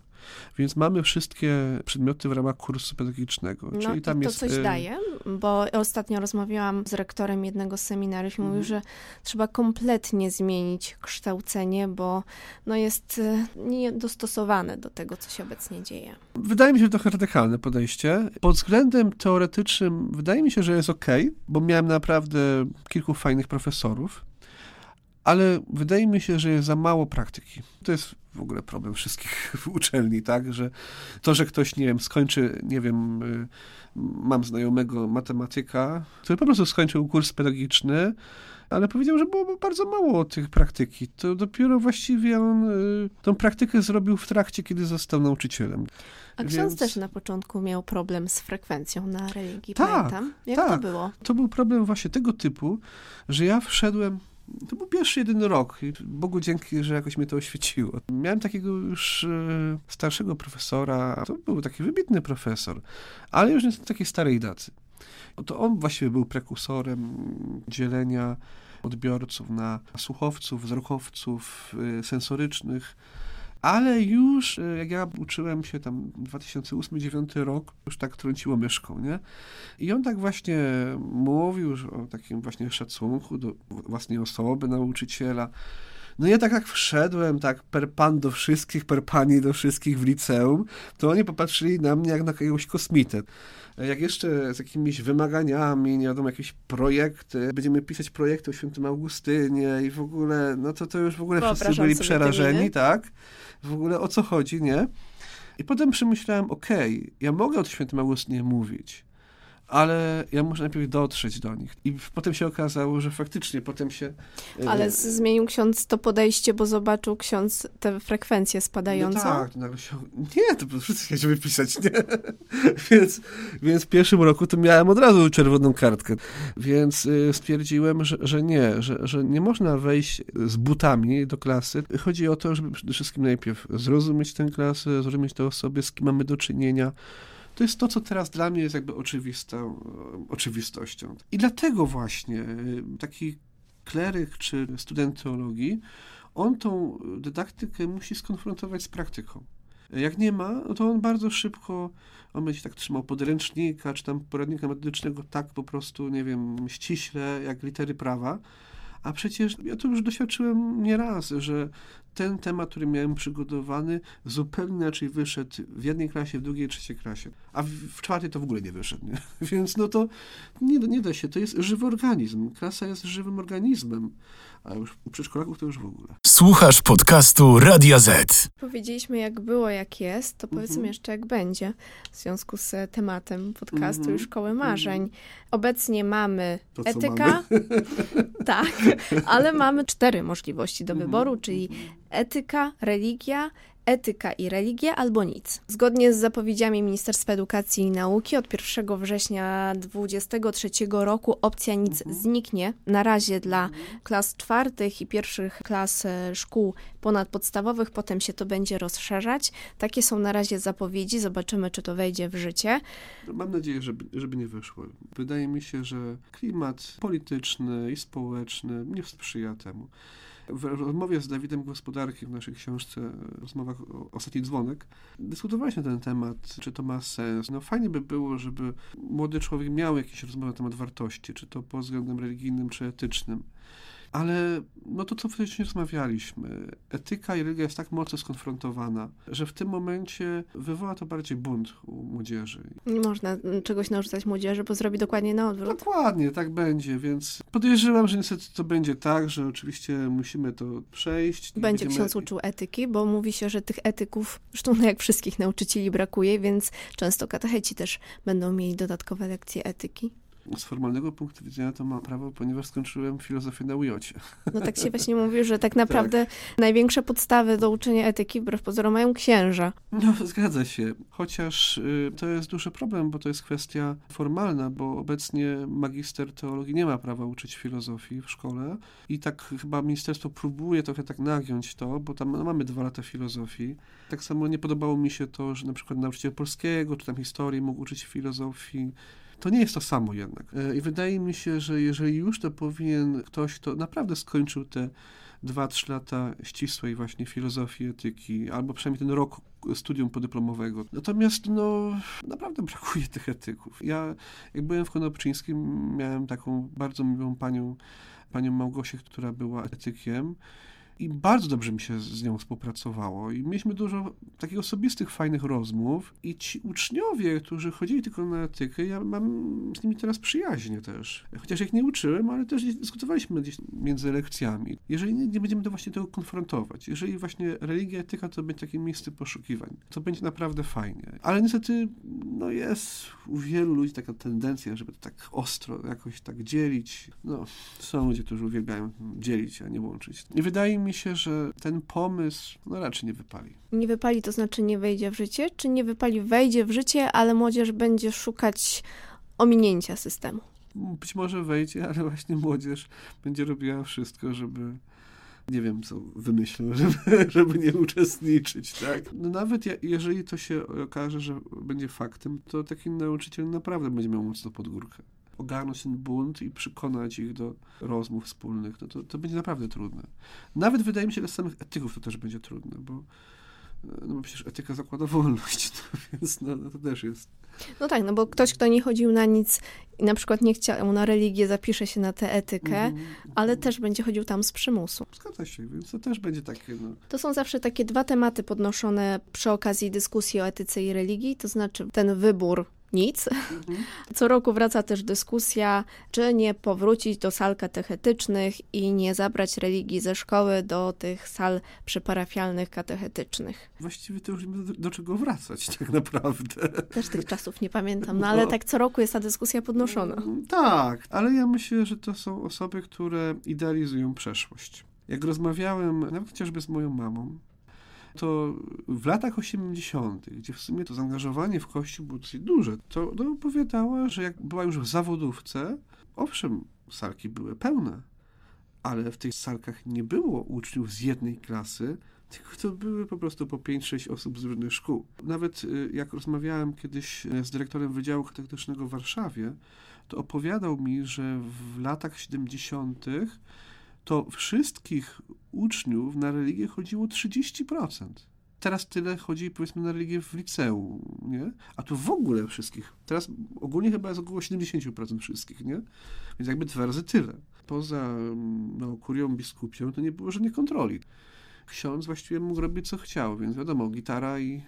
[SPEAKER 3] Więc mamy wszystkie przedmioty w ramach kursu pedagogicznego.
[SPEAKER 2] No
[SPEAKER 3] czyli tam
[SPEAKER 2] to
[SPEAKER 3] jest,
[SPEAKER 2] coś
[SPEAKER 3] y,
[SPEAKER 2] daje, bo ostatnio rozmawiałam z rektorem jednego z seminariów i mówił,
[SPEAKER 3] Mhm.
[SPEAKER 2] że trzeba kompletnie zmienić kształcenie, bo no jest y, niedostosowane do tego, co się obecnie dzieje.
[SPEAKER 3] Wydaje mi się, że trochę radykalne podejście. Pod względem teoretycznym wydaje mi się, że jest ok, bo miałem naprawdę kilku fajnych profesorów, ale wydaje mi się, że jest za mało praktyki. To jest w ogóle problem wszystkich uczelni, tak, że to, że ktoś, nie wiem, skończy, nie wiem, y, mam znajomego matematyka, który po prostu skończył kurs pedagogiczny, ale powiedział, że było bardzo mało tych praktyki. To dopiero właściwie on y, tą praktykę zrobił w trakcie, kiedy został nauczycielem.
[SPEAKER 2] A ksiądz
[SPEAKER 3] Więc-
[SPEAKER 2] też na początku miał problem z frekwencją na religii,
[SPEAKER 3] Tak,
[SPEAKER 2] pamiętam. Jak to
[SPEAKER 3] tak.
[SPEAKER 2] było?
[SPEAKER 3] To był problem właśnie tego typu, że ja wszedłem To był pierwszy, jedyny rok. I Bogu dzięki, że jakoś mnie to oświeciło. Miałem takiego już e, starszego profesora. To był taki wybitny profesor, ale już nie z takiej starej daty. To on właściwie był prekursorem dzielenia odbiorców na słuchowców, wzrokowców, y, sensorycznych. Ale już y, jak ja uczyłem się tam 2008-2009 rok, już tak trąciło myszką, nie? I on tak właśnie mówił o takim właśnie szacunku do własnej osoby nauczyciela. No ja tak jak wszedłem, tak per pan do wszystkich, per pani do wszystkich w liceum, to oni popatrzyli na mnie jak na jakiegoś kosmitę. Jak jeszcze z jakimiś wymaganiami, nie wiadomo, jakieś projekty, będziemy pisać projekty o świętym Augustynie i w ogóle, no to to już w ogóle wszyscy
[SPEAKER 2] Wyobrażam
[SPEAKER 3] byli
[SPEAKER 2] sobie
[SPEAKER 3] przerażeni, tak? W ogóle o co chodzi, nie? I potem przemyślałem, okej, ja mogę o świętym Augustynie mówić, ale ja muszę najpierw dotrzeć do nich. I potem się okazało, że faktycznie potem się... e,
[SPEAKER 2] Ale zmienił ksiądz to podejście, bo zobaczył ksiądz tę frekwencję spadającą.
[SPEAKER 3] No tak, nagle się... Nie, to po prostu chciałem wypisać, nie? więc, więc w pierwszym roku to miałem od razu czerwoną kartkę. Więc y, stwierdziłem, że, że nie, że, że nie można wejść z butami do klasy. Chodzi o to, żeby przede wszystkim najpierw zrozumieć tę klasę, zrozumieć te osoby, z kim mamy do czynienia. To jest to, co teraz dla mnie jest jakby oczywistą, oczywistością. I dlatego właśnie y, taki kleryk czy student teologii on tą dydaktykę musi skonfrontować z praktyką. Jak nie ma, no to on bardzo szybko, on będzie tak trzymał podręcznika, czy tam poradnika metodycznego tak po prostu, nie wiem, ściśle, jak litery prawa. A przecież ja to już doświadczyłem nieraz, że ten temat, który miałem przygotowany, zupełnie inaczej wyszedł w jednej klasie, w drugiej, trzeciej klasie. A w, w czwartej to w ogóle nie wyszedł. Nie? Więc no to nie, nie da się. To jest żywy organizm. Klasa jest żywym organizmem. A już u przedszkolaków to już w ogóle.
[SPEAKER 1] Słuchasz podcastu Radia Z.
[SPEAKER 2] Powiedzieliśmy, jak było, jak jest, to powiedzmy
[SPEAKER 3] Mhm.
[SPEAKER 2] jeszcze, jak będzie w związku z e, tematem podcastu
[SPEAKER 3] Mhm.
[SPEAKER 2] i Szkoły Marzeń. Obecnie mamy
[SPEAKER 3] To,
[SPEAKER 2] etyka, tak, ale mamy cztery możliwości do
[SPEAKER 3] Mhm.
[SPEAKER 2] wyboru, czyli etyka, religia, etyka i religia albo nic. Zgodnie z zapowiedziami Ministerstwa Edukacji i Nauki od 1 września 2023 roku opcja nic
[SPEAKER 3] Mhm.
[SPEAKER 2] zniknie. Na razie dla klas czwartych i pierwszych klas e, szkół ponadpodstawowych, potem się to będzie rozszerzać. Takie są na razie zapowiedzi, zobaczymy czy to wejdzie w życie.
[SPEAKER 3] Mam nadzieję, żeby, żeby nie wyszło. Wydaje mi się, że klimat polityczny i społeczny nie sprzyja temu. W rozmowie z Dawidem Gospodarki w naszej książce Rozmowach Ostatni Dzwonek dyskutowaliśmy na ten temat, czy to ma sens. No fajnie by było, żeby młody człowiek miał jakieś rozmowy na temat wartości, czy to pod względem religijnym, czy etycznym. Ale no to, co wcześniej rozmawialiśmy, etyka i religia jest tak mocno skonfrontowana, że w tym momencie wywoła to bardziej bunt u młodzieży.
[SPEAKER 2] Nie można czegoś narzucać młodzieży, bo zrobi dokładnie na odwrót.
[SPEAKER 3] Dokładnie, tak będzie, więc podejrzewam, że niestety to będzie tak, że oczywiście musimy to przejść.
[SPEAKER 2] Będzie
[SPEAKER 3] będziemy-
[SPEAKER 2] ksiądz uczył etyki, bo mówi się, że tych etyków, zresztą no jak wszystkich nauczycieli brakuje, więc często katecheci też będą mieli dodatkowe lekcje etyki.
[SPEAKER 3] Z formalnego punktu widzenia to mam prawo, ponieważ skończyłem filozofię na UJ.
[SPEAKER 2] No tak się właśnie mówi, że tak naprawdę największe podstawy do uczenia etyki wbrew pozorom mają księża.
[SPEAKER 3] No, zgadza się. Chociaż y, to jest duży problem, bo to jest kwestia formalna, bo obecnie magister teologii nie ma prawa uczyć filozofii w szkole i tak chyba ministerstwo próbuje trochę tak nagiąć to, bo tam no, mamy dwa lata filozofii. Tak samo nie podobało mi się to, że na przykład nauczyciel polskiego czy tam historii mógł uczyć filozofii. To nie jest to samo jednak. E, I wydaje mi się, że jeżeli już to powinien ktoś, kto naprawdę skończył te dwa, trzy lata ścisłej właśnie filozofii, etyki, albo przynajmniej ten rok studium podyplomowego. Natomiast no, naprawdę brakuje tych etyków. Ja, jak byłem w Konopczyńskim, miałem taką bardzo miłą panią, panią Małgosię, która była etykiem i bardzo dobrze mi się z nią współpracowało i mieliśmy dużo takich osobistych, fajnych rozmów i ci uczniowie, którzy chodzili tylko na etykę, ja mam z nimi teraz przyjaźnie też. Chociaż ich nie uczyłem, ale też dyskutowaliśmy gdzieś między lekcjami. Jeżeli nie, nie będziemy to właśnie tego konfrontować, jeżeli właśnie religia, etyka to będzie takie miejsce poszukiwań, to będzie naprawdę fajnie. Ale niestety, no jest u wielu ludzi taka tendencja, żeby to tak ostro jakoś tak dzielić. No, są ludzie, którzy uwielbiają dzielić, a nie łączyć. I wydaje mi się, że ten pomysł no raczej nie wypali.
[SPEAKER 2] Nie wypali, to znaczy nie wejdzie w życie, czy nie wypali, wejdzie w życie, ale młodzież będzie szukać ominięcia systemu.
[SPEAKER 3] być może wejdzie, ale właśnie młodzież będzie robiła wszystko, żeby nie wiem, co wymyślą, żeby, żeby nie uczestniczyć, tak? No nawet je, jeżeli to się okaże, że będzie faktem, to taki nauczyciel naprawdę będzie miał mocno pod górkę. Ogarnąć ten bunt i przekonać ich do rozmów wspólnych, no to, to będzie naprawdę trudne. Nawet wydaje mi się, że dla samych etyków to też będzie trudne, bo no bo przecież etyka zakłada wolność, no, więc no, no to też jest.
[SPEAKER 2] No tak, no bo ktoś, kto nie chodził na nic i na przykład nie chciał na religię, zapisze się na tę etykę, mm -hmm. ale też będzie chodził tam z przymusu.
[SPEAKER 3] Zgadza się, więc to też będzie takie. No.
[SPEAKER 2] To są zawsze takie dwa tematy podnoszone przy okazji dyskusji o etyce i religii, to znaczy ten wybór nic. Mhm. Co roku wraca też dyskusja, czy nie powrócić do sal katechetycznych i nie zabrać religii ze szkoły do tych sal przyparafialnych katechetycznych.
[SPEAKER 3] Właściwie to już nie do, do, czego wracać tak naprawdę.
[SPEAKER 2] Też tych czasów nie pamiętam, no ale no. tak co roku jest ta dyskusja podnoszona.
[SPEAKER 3] Mm, tak, ale ja myślę, że to są osoby, które idealizują przeszłość. Jak rozmawiałem nawet chociażby z moją mamą, to w latach 80., gdzie w sumie to zaangażowanie w Kościół było dosyć duże, to, to opowiadała, że jak była już w zawodówce, owszem, salki były pełne, ale w tych salkach nie było uczniów z jednej klasy, tylko to były po prostu po 5-6 osób z różnych szkół. Nawet y, jak rozmawiałem kiedyś y, z dyrektorem Wydziału Katechetycznego w Warszawie, to opowiadał mi, że w latach 70 to wszystkich uczniów na religię chodziło 30%. Teraz tyle chodzi, powiedzmy, na religię w liceum, nie? A tu w ogóle wszystkich. Teraz ogólnie chyba jest około 70% wszystkich, nie? Więc jakby dwa razy tyle. Poza no, kurią biskupią to nie było żadnej kontroli. Ksiądz właściwie mógł robić co chciał, więc wiadomo, gitara i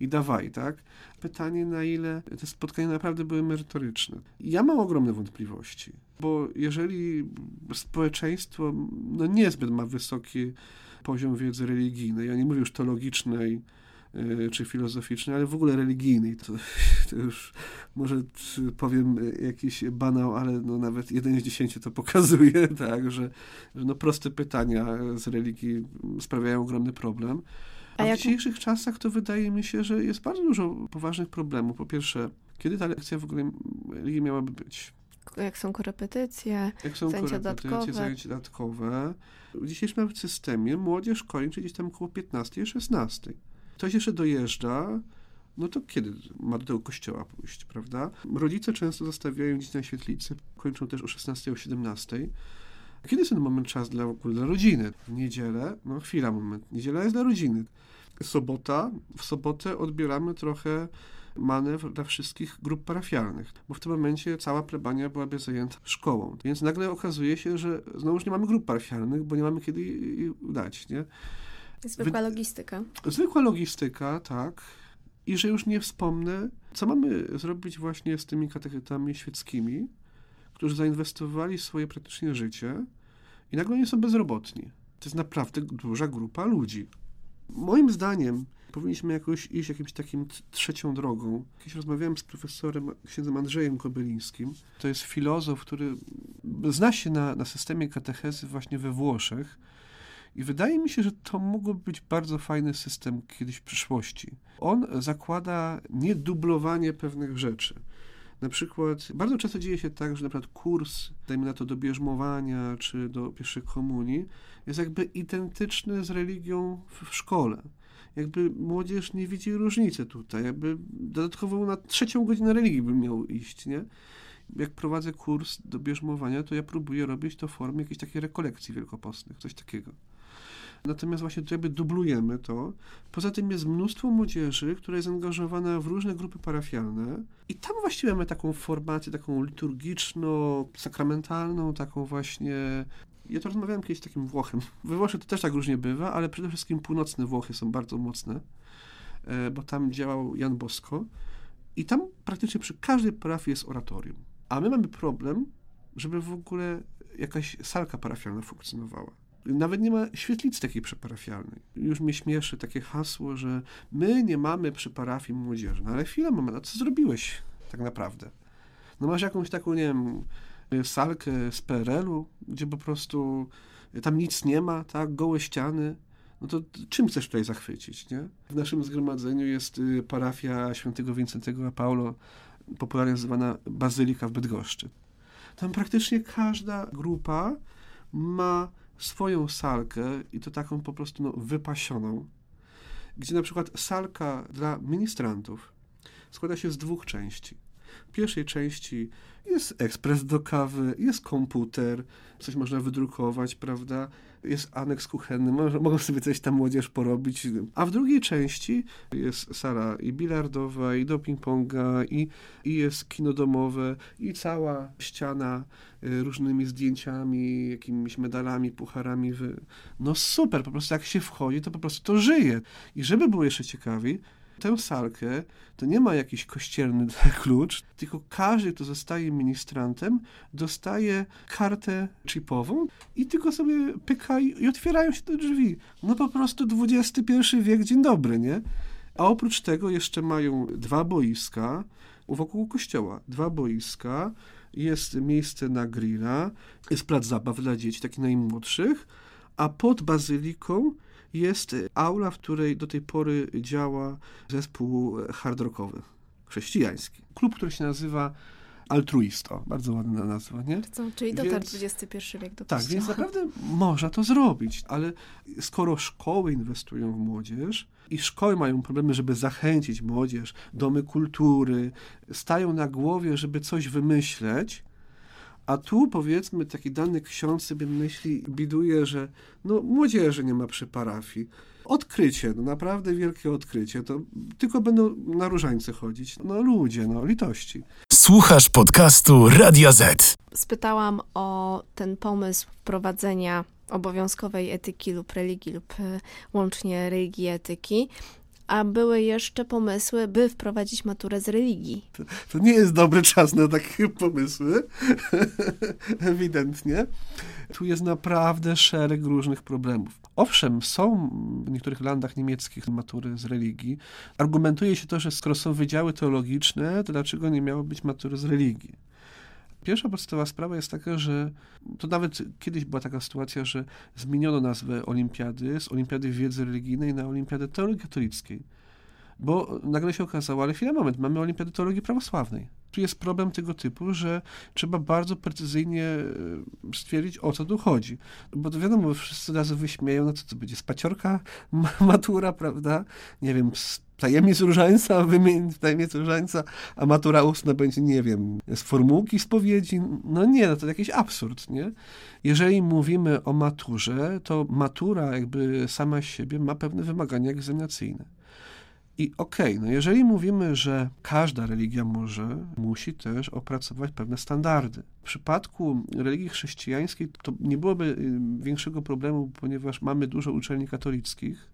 [SPEAKER 3] i dawaj, tak? Pytanie, na ile te spotkania naprawdę były merytoryczne. Ja mam ogromne wątpliwości, bo jeżeli społeczeństwo no niezbyt ma wysoki poziom wiedzy religijnej, ja nie mówię już teologicznej, e, czy filozoficznej, ale w ogóle religijnej. To, to, już może powiem jakiś banał, ale no nawet jeden z dziesięciu to pokazuje, tak, że, że no proste pytania z religii sprawiają ogromny problem. A, A w dzisiejszych czasach to wydaje mi się, że jest bardzo dużo poważnych problemów. Po pierwsze, kiedy ta lekcja w ogóle miałaby być?
[SPEAKER 2] Jak są korepetycje,
[SPEAKER 3] jak są zajęcia dodatkowe. zajęcia dodatkowe. W dzisiejszym nawet systemie młodzież kończy gdzieś tam około 15 16. Ktoś jeszcze dojeżdża, no to kiedy ma do tego kościoła pójść, prawda? Rodzice często zostawiają dzieci na świetlicy, kończą też o 16, o 17. Kiedy jest ten moment czas dla, dla rodziny? W niedzielę, no chwila, moment. Niedziela jest dla rodziny. Sobota, w sobotę odbieramy trochę manewr dla wszystkich grup parafialnych, bo w tym momencie cała plebania byłaby zajęta szkołą. Więc nagle okazuje się, że znowuż nie mamy grup parafialnych, bo nie mamy kiedy dać, nie?
[SPEAKER 2] Zwykła logistyka.
[SPEAKER 3] Zwykła logistyka, tak. I że już nie wspomnę, co mamy zrobić właśnie z tymi katechetami świeckimi, którzy zainwestowali swoje praktycznie życie i nagle nie są bezrobotni. To jest naprawdę duża grupa ludzi. Moim zdaniem powinniśmy jakoś iść jakimś takim trzecią drogą. Kiedyś rozmawiałem z profesorem księdzem Andrzejem Kobylińskim. To jest filozof, który zna się na, na systemie katechezy właśnie we Włoszech. I wydaje mi się, że to mógłby być bardzo fajny system kiedyś w przyszłości. On zakłada niedublowanie pewnych rzeczy. Na przykład bardzo często dzieje się tak, że na przykład kurs, dajmy na to do bierzmowania czy do pierwszej komunii, jest jakby identyczny z religią w szkole. Jakby młodzież nie widzi różnicy tutaj, jakby dodatkowo na trzecią godzinę religii by miał iść, nie? Jak prowadzę kurs do bierzmowania, to ja próbuję robić to w formie jakiejś takiej rekolekcji wielkopostnych, coś takiego. Natomiast właśnie tu jakby dublujemy to. Poza tym jest mnóstwo młodzieży, która jest zaangażowana w różne grupy parafialne i tam właściwie mamy taką formację, taką liturgiczną, sakramentalną, taką właśnie ja to rozmawiałem kiedyś z takim Włochem. We Włoszech to też tak różnie bywa, ale przede wszystkim północne Włochy są bardzo mocne, e, bo tam działał Jan Bosko i tam praktycznie przy każdej parafii jest oratorium. A my mamy problem, żeby w ogóle jakaś salka parafialna funkcjonowała. Nawet nie ma świetlicy takiej przyparafialnej. Już mnie śmieszy takie hasło, że my nie mamy przy parafii młodzieży. No ale chwilę, moment, co zrobiłeś tak naprawdę? No masz jakąś taką, nie wiem, salkę z PRL-u, gdzie po prostu tam nic nie ma, tak, gołe ściany. No to czym chcesz tutaj zachwycić, nie? W naszym zgromadzeniu jest y, parafia świętego Wincentego a Paulo, popularnie nazywana Bazylika w Bydgoszczy. Tam praktycznie każda grupa ma swoją salkę i to taką po prostu no, wypasioną, gdzie na przykład salka dla ministrantów składa się z dwóch części. W pierwszej części jest ekspres do kawy, jest komputer, coś można wydrukować, prawda? Jest aneks kuchenny, mogą sobie coś tam młodzież porobić. A w drugiej części jest sala i bilardowa, i do ping-ponga, i, i jest kino domowe, i cała ściana y, różnymi zdjęciami, jakimiś medalami, pucharami. No super, po prostu jak się wchodzi, to po prostu to żyje. I żeby było jeszcze ciekawiej, tę salkę to nie ma jakiś kościelny klucz, tylko każdy, kto zostaje ministrantem, dostaje kartę chipową i tylko sobie pyka i, i otwierają się te drzwi. No po prostu XXI wiek, dzień dobry, nie? A oprócz tego jeszcze mają dwa boiska wokół kościoła. Dwa boiska, jest miejsce na grilla, jest plac zabaw dla dzieci, takich najmłodszych, a pod bazyliką jest aula, w której do tej pory działa zespół hard rockowy, chrześcijański. Klub, który się nazywa Altruisto. Bardzo ładna nazwa, nie?
[SPEAKER 2] Co, czyli dotarł XXI wiek do
[SPEAKER 3] Tak, więc naprawdę można to zrobić, ale skoro szkoły inwestują w młodzież i szkoły mają problemy, żeby zachęcić młodzież, domy kultury, stają na głowie, żeby coś wymyśleć, a tu powiedzmy taki dany ksiądz sobie myśli, biduje, że no młodzieży nie ma przy parafii. Odkrycie, no naprawdę wielkie odkrycie, to tylko będą na różańce chodzić. No ludzie, no litości.
[SPEAKER 1] Słuchasz podcastu Radia Z.
[SPEAKER 2] spytałam o ten pomysł wprowadzenia obowiązkowej etyki lub religii lub e, łącznie religii i etyki, a były jeszcze pomysły, by wprowadzić maturę z religii.
[SPEAKER 3] To nie jest dobry czas na takie pomysły, ewidentnie. Tu jest naprawdę szereg różnych problemów. Owszem, są w niektórych landach niemieckich matury z religii. Argumentuje się to, że skoro są wydziały teologiczne, to dlaczego nie miało być matury z religii? Pierwsza podstawowa sprawa jest taka, że to nawet kiedyś była taka sytuacja, że zmieniono nazwę olimpiady z olimpiady wiedzy religijnej na olimpiadę teologii katolickiej. Bo nagle się okazało, ale chwila, moment, mamy olimpiadę teologii prawosławnej. Tu jest problem tego typu, że trzeba bardzo precyzyjnie e, stwierdzić, o co tu chodzi. Bo to wiadomo, wszyscy razy wyśmieją, no co to będzie, spaciorka, ma- matura, prawda? Nie wiem, tajemnic różańca, wymień tajemnic różańca, a matura ustna będzie, nie wiem, z formułki spowiedzi. No nie, no to jakiś absurd, nie? Jeżeli mówimy o maturze, to matura jakby sama siebie ma pewne wymagania egzaminacyjne. I okej, no jeżeli mówimy, że każda religia może, musi też opracować pewne standardy. W przypadku religii chrześcijańskiej to nie byłoby y, większego problemu, ponieważ mamy dużo uczelni katolickich.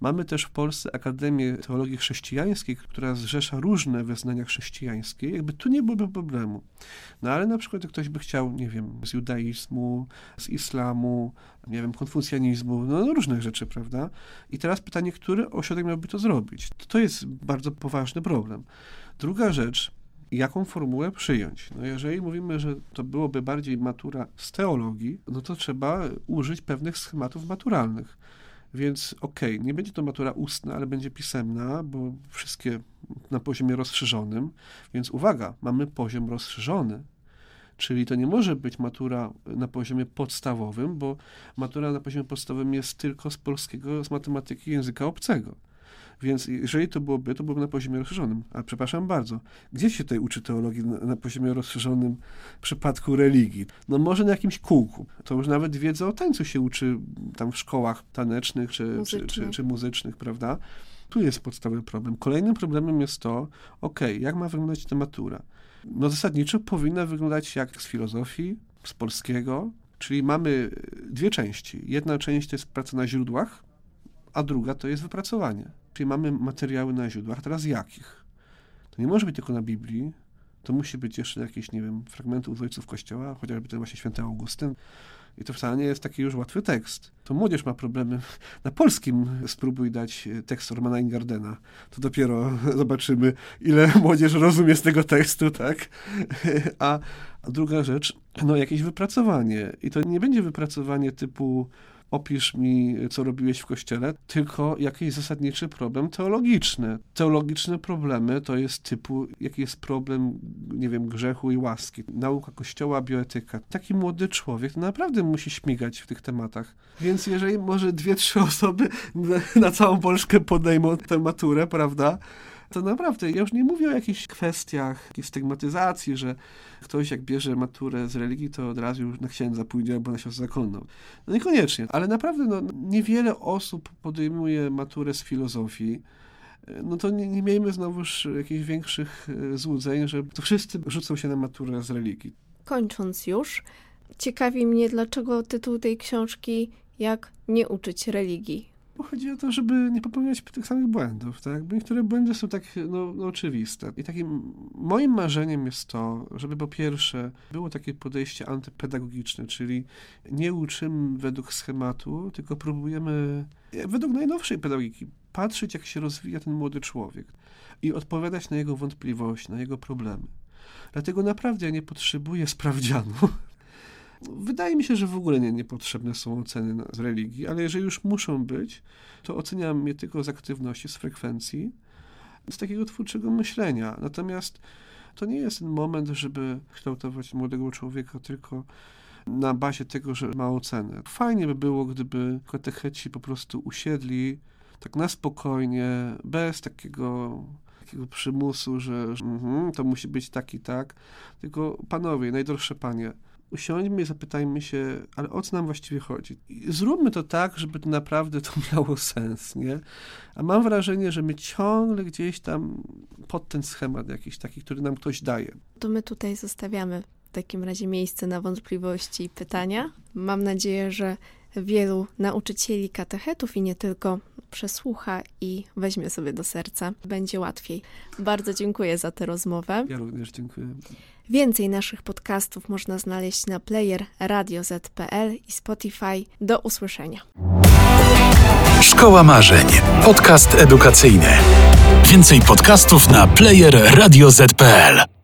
[SPEAKER 3] Mamy też w Polsce Akademię Teologii Chrześcijańskiej, która zrzesza różne wyznania chrześcijańskie. Jakby tu nie byłoby problemu. No ale na przykład jak ktoś by chciał, nie wiem, z judaizmu, z islamu, nie wiem, konfucjanizmu, no, no różnych rzeczy, prawda? I teraz pytanie, który ośrodek miałby to zrobić? To jest bardzo poważny problem. Druga rzecz, jaką formułę przyjąć? No jeżeli mówimy, że to byłoby bardziej matura z teologii, no to trzeba użyć pewnych schematów maturalnych. Więc okej, nie będzie to matura ustna, ale będzie pisemna, bo wszystkie na poziomie rozszerzonym. Więc uwaga, mamy poziom rozszerzony. Czyli to nie może być matura na poziomie podstawowym, bo matura na poziomie podstawowym jest tylko z polskiego, z matematyki języka obcego. Więc jeżeli to byłoby, to byłoby na poziomie rozszerzonym. A przepraszam bardzo, gdzie się tutaj uczy teologii na, na poziomie rozszerzonym w przypadku religii? No może na jakimś kółku. To już nawet wiedza o tańcu się uczy tam w szkołach tanecznych czy, czy, czy,
[SPEAKER 2] Muzycznych.
[SPEAKER 3] czy muzycznych, prawda? Tu jest podstawowy problem. Kolejnym problemem jest to, okej, jak ma wyglądać ta matura? No zasadniczo powinna wyglądać jak z filozofii, z polskiego, czyli mamy dwie części. Jedna część to jest praca na źródłach, a druga to jest wypracowanie. Czyli mamy materiały na źródłach, teraz jakich? To nie może być tylko na Biblii, to musi być jeszcze jakieś, nie wiem, fragmenty z ojców Kościoła, chociażby ten właśnie święty Augustyn. I to wcale nie jest taki już łatwy tekst. To młodzież ma problemy. Na polskim spróbuj dać tekst Romana Ingardena. To dopiero zobaczymy, ile młodzież rozumie z tego tekstu, tak? A, a druga rzecz, no jakieś wypracowanie. I to nie będzie wypracowanie typu opisz mi, co robiłeś w kościele, tylko jakiś zasadniczy problem teologiczny. Teologiczne problemy to jest typu, jaki jest problem, nie wiem, grzechu i łaski. Nauka kościoła, bioetyka. Taki młody człowiek naprawdę musi śmigać w tych tematach. Więc jeżeli może dwie, trzy osoby na, całą Polskę podejmą tę maturę, prawda? To naprawdę, ja już nie mówię o jakichś kwestiach stygmatyzacji, że ktoś jak bierze maturę z religii, to od razu już na księdza pójdzie albo na siostrę zakonną. No niekoniecznie, ale naprawdę no, niewiele osób podejmuje maturę z filozofii, no to nie, nie miejmy znowuż jakichś większych e, złudzeń, że to wszyscy rzucą się na maturę z religii.
[SPEAKER 2] Kończąc już, ciekawi mnie, dlaczego tytuł tej książki Jak nie uczyć religii.
[SPEAKER 3] Bo chodzi o to, żeby nie popełniać tych samych błędów, tak? Bo niektóre błędy są tak no, no, oczywiste. I takim moim marzeniem jest to, żeby po pierwsze było takie podejście antypedagogiczne, czyli nie uczymy według schematu, tylko próbujemy według najnowszej pedagogiki patrzeć, jak się rozwija ten młody człowiek i odpowiadać na jego wątpliwości, na jego problemy. Dlatego naprawdę ja nie potrzebuję sprawdzianu. Wydaje mi się, że w ogóle nie, niepotrzebne są oceny z religii, ale jeżeli już muszą być, to oceniam je tylko z aktywności, z frekwencji, z takiego twórczego myślenia. Natomiast to nie jest ten moment, żeby kształtować młodego człowieka tylko na bazie tego, że ma ocenę. Fajnie by było, gdyby katecheci po prostu usiedli tak na spokojnie, bez takiego takiego przymusu, że, że mm, to musi być tak i tak, tylko panowie, najdroższe panie, usiądźmy i zapytajmy się, ale o co nam właściwie chodzi? I zróbmy to tak, żeby to naprawdę to miało sens, nie? A mam wrażenie, że my ciągle gdzieś tam pod ten schemat jakiś taki, który nam ktoś daje.
[SPEAKER 2] To my tutaj zostawiamy w takim razie miejsce na wątpliwości i pytania. Mam nadzieję, że wielu nauczycieli katechetów i nie tylko przesłucha i weźmie sobie do serca. Będzie łatwiej. Bardzo dziękuję za tę rozmowę.
[SPEAKER 3] Ja również dziękuję.
[SPEAKER 2] Więcej naszych podcastów można znaleźć na player radioz.pl i Spotify. Do usłyszenia.
[SPEAKER 1] Szkoła Marzeń. Podcast edukacyjny. Więcej podcastów na player radioz.pl.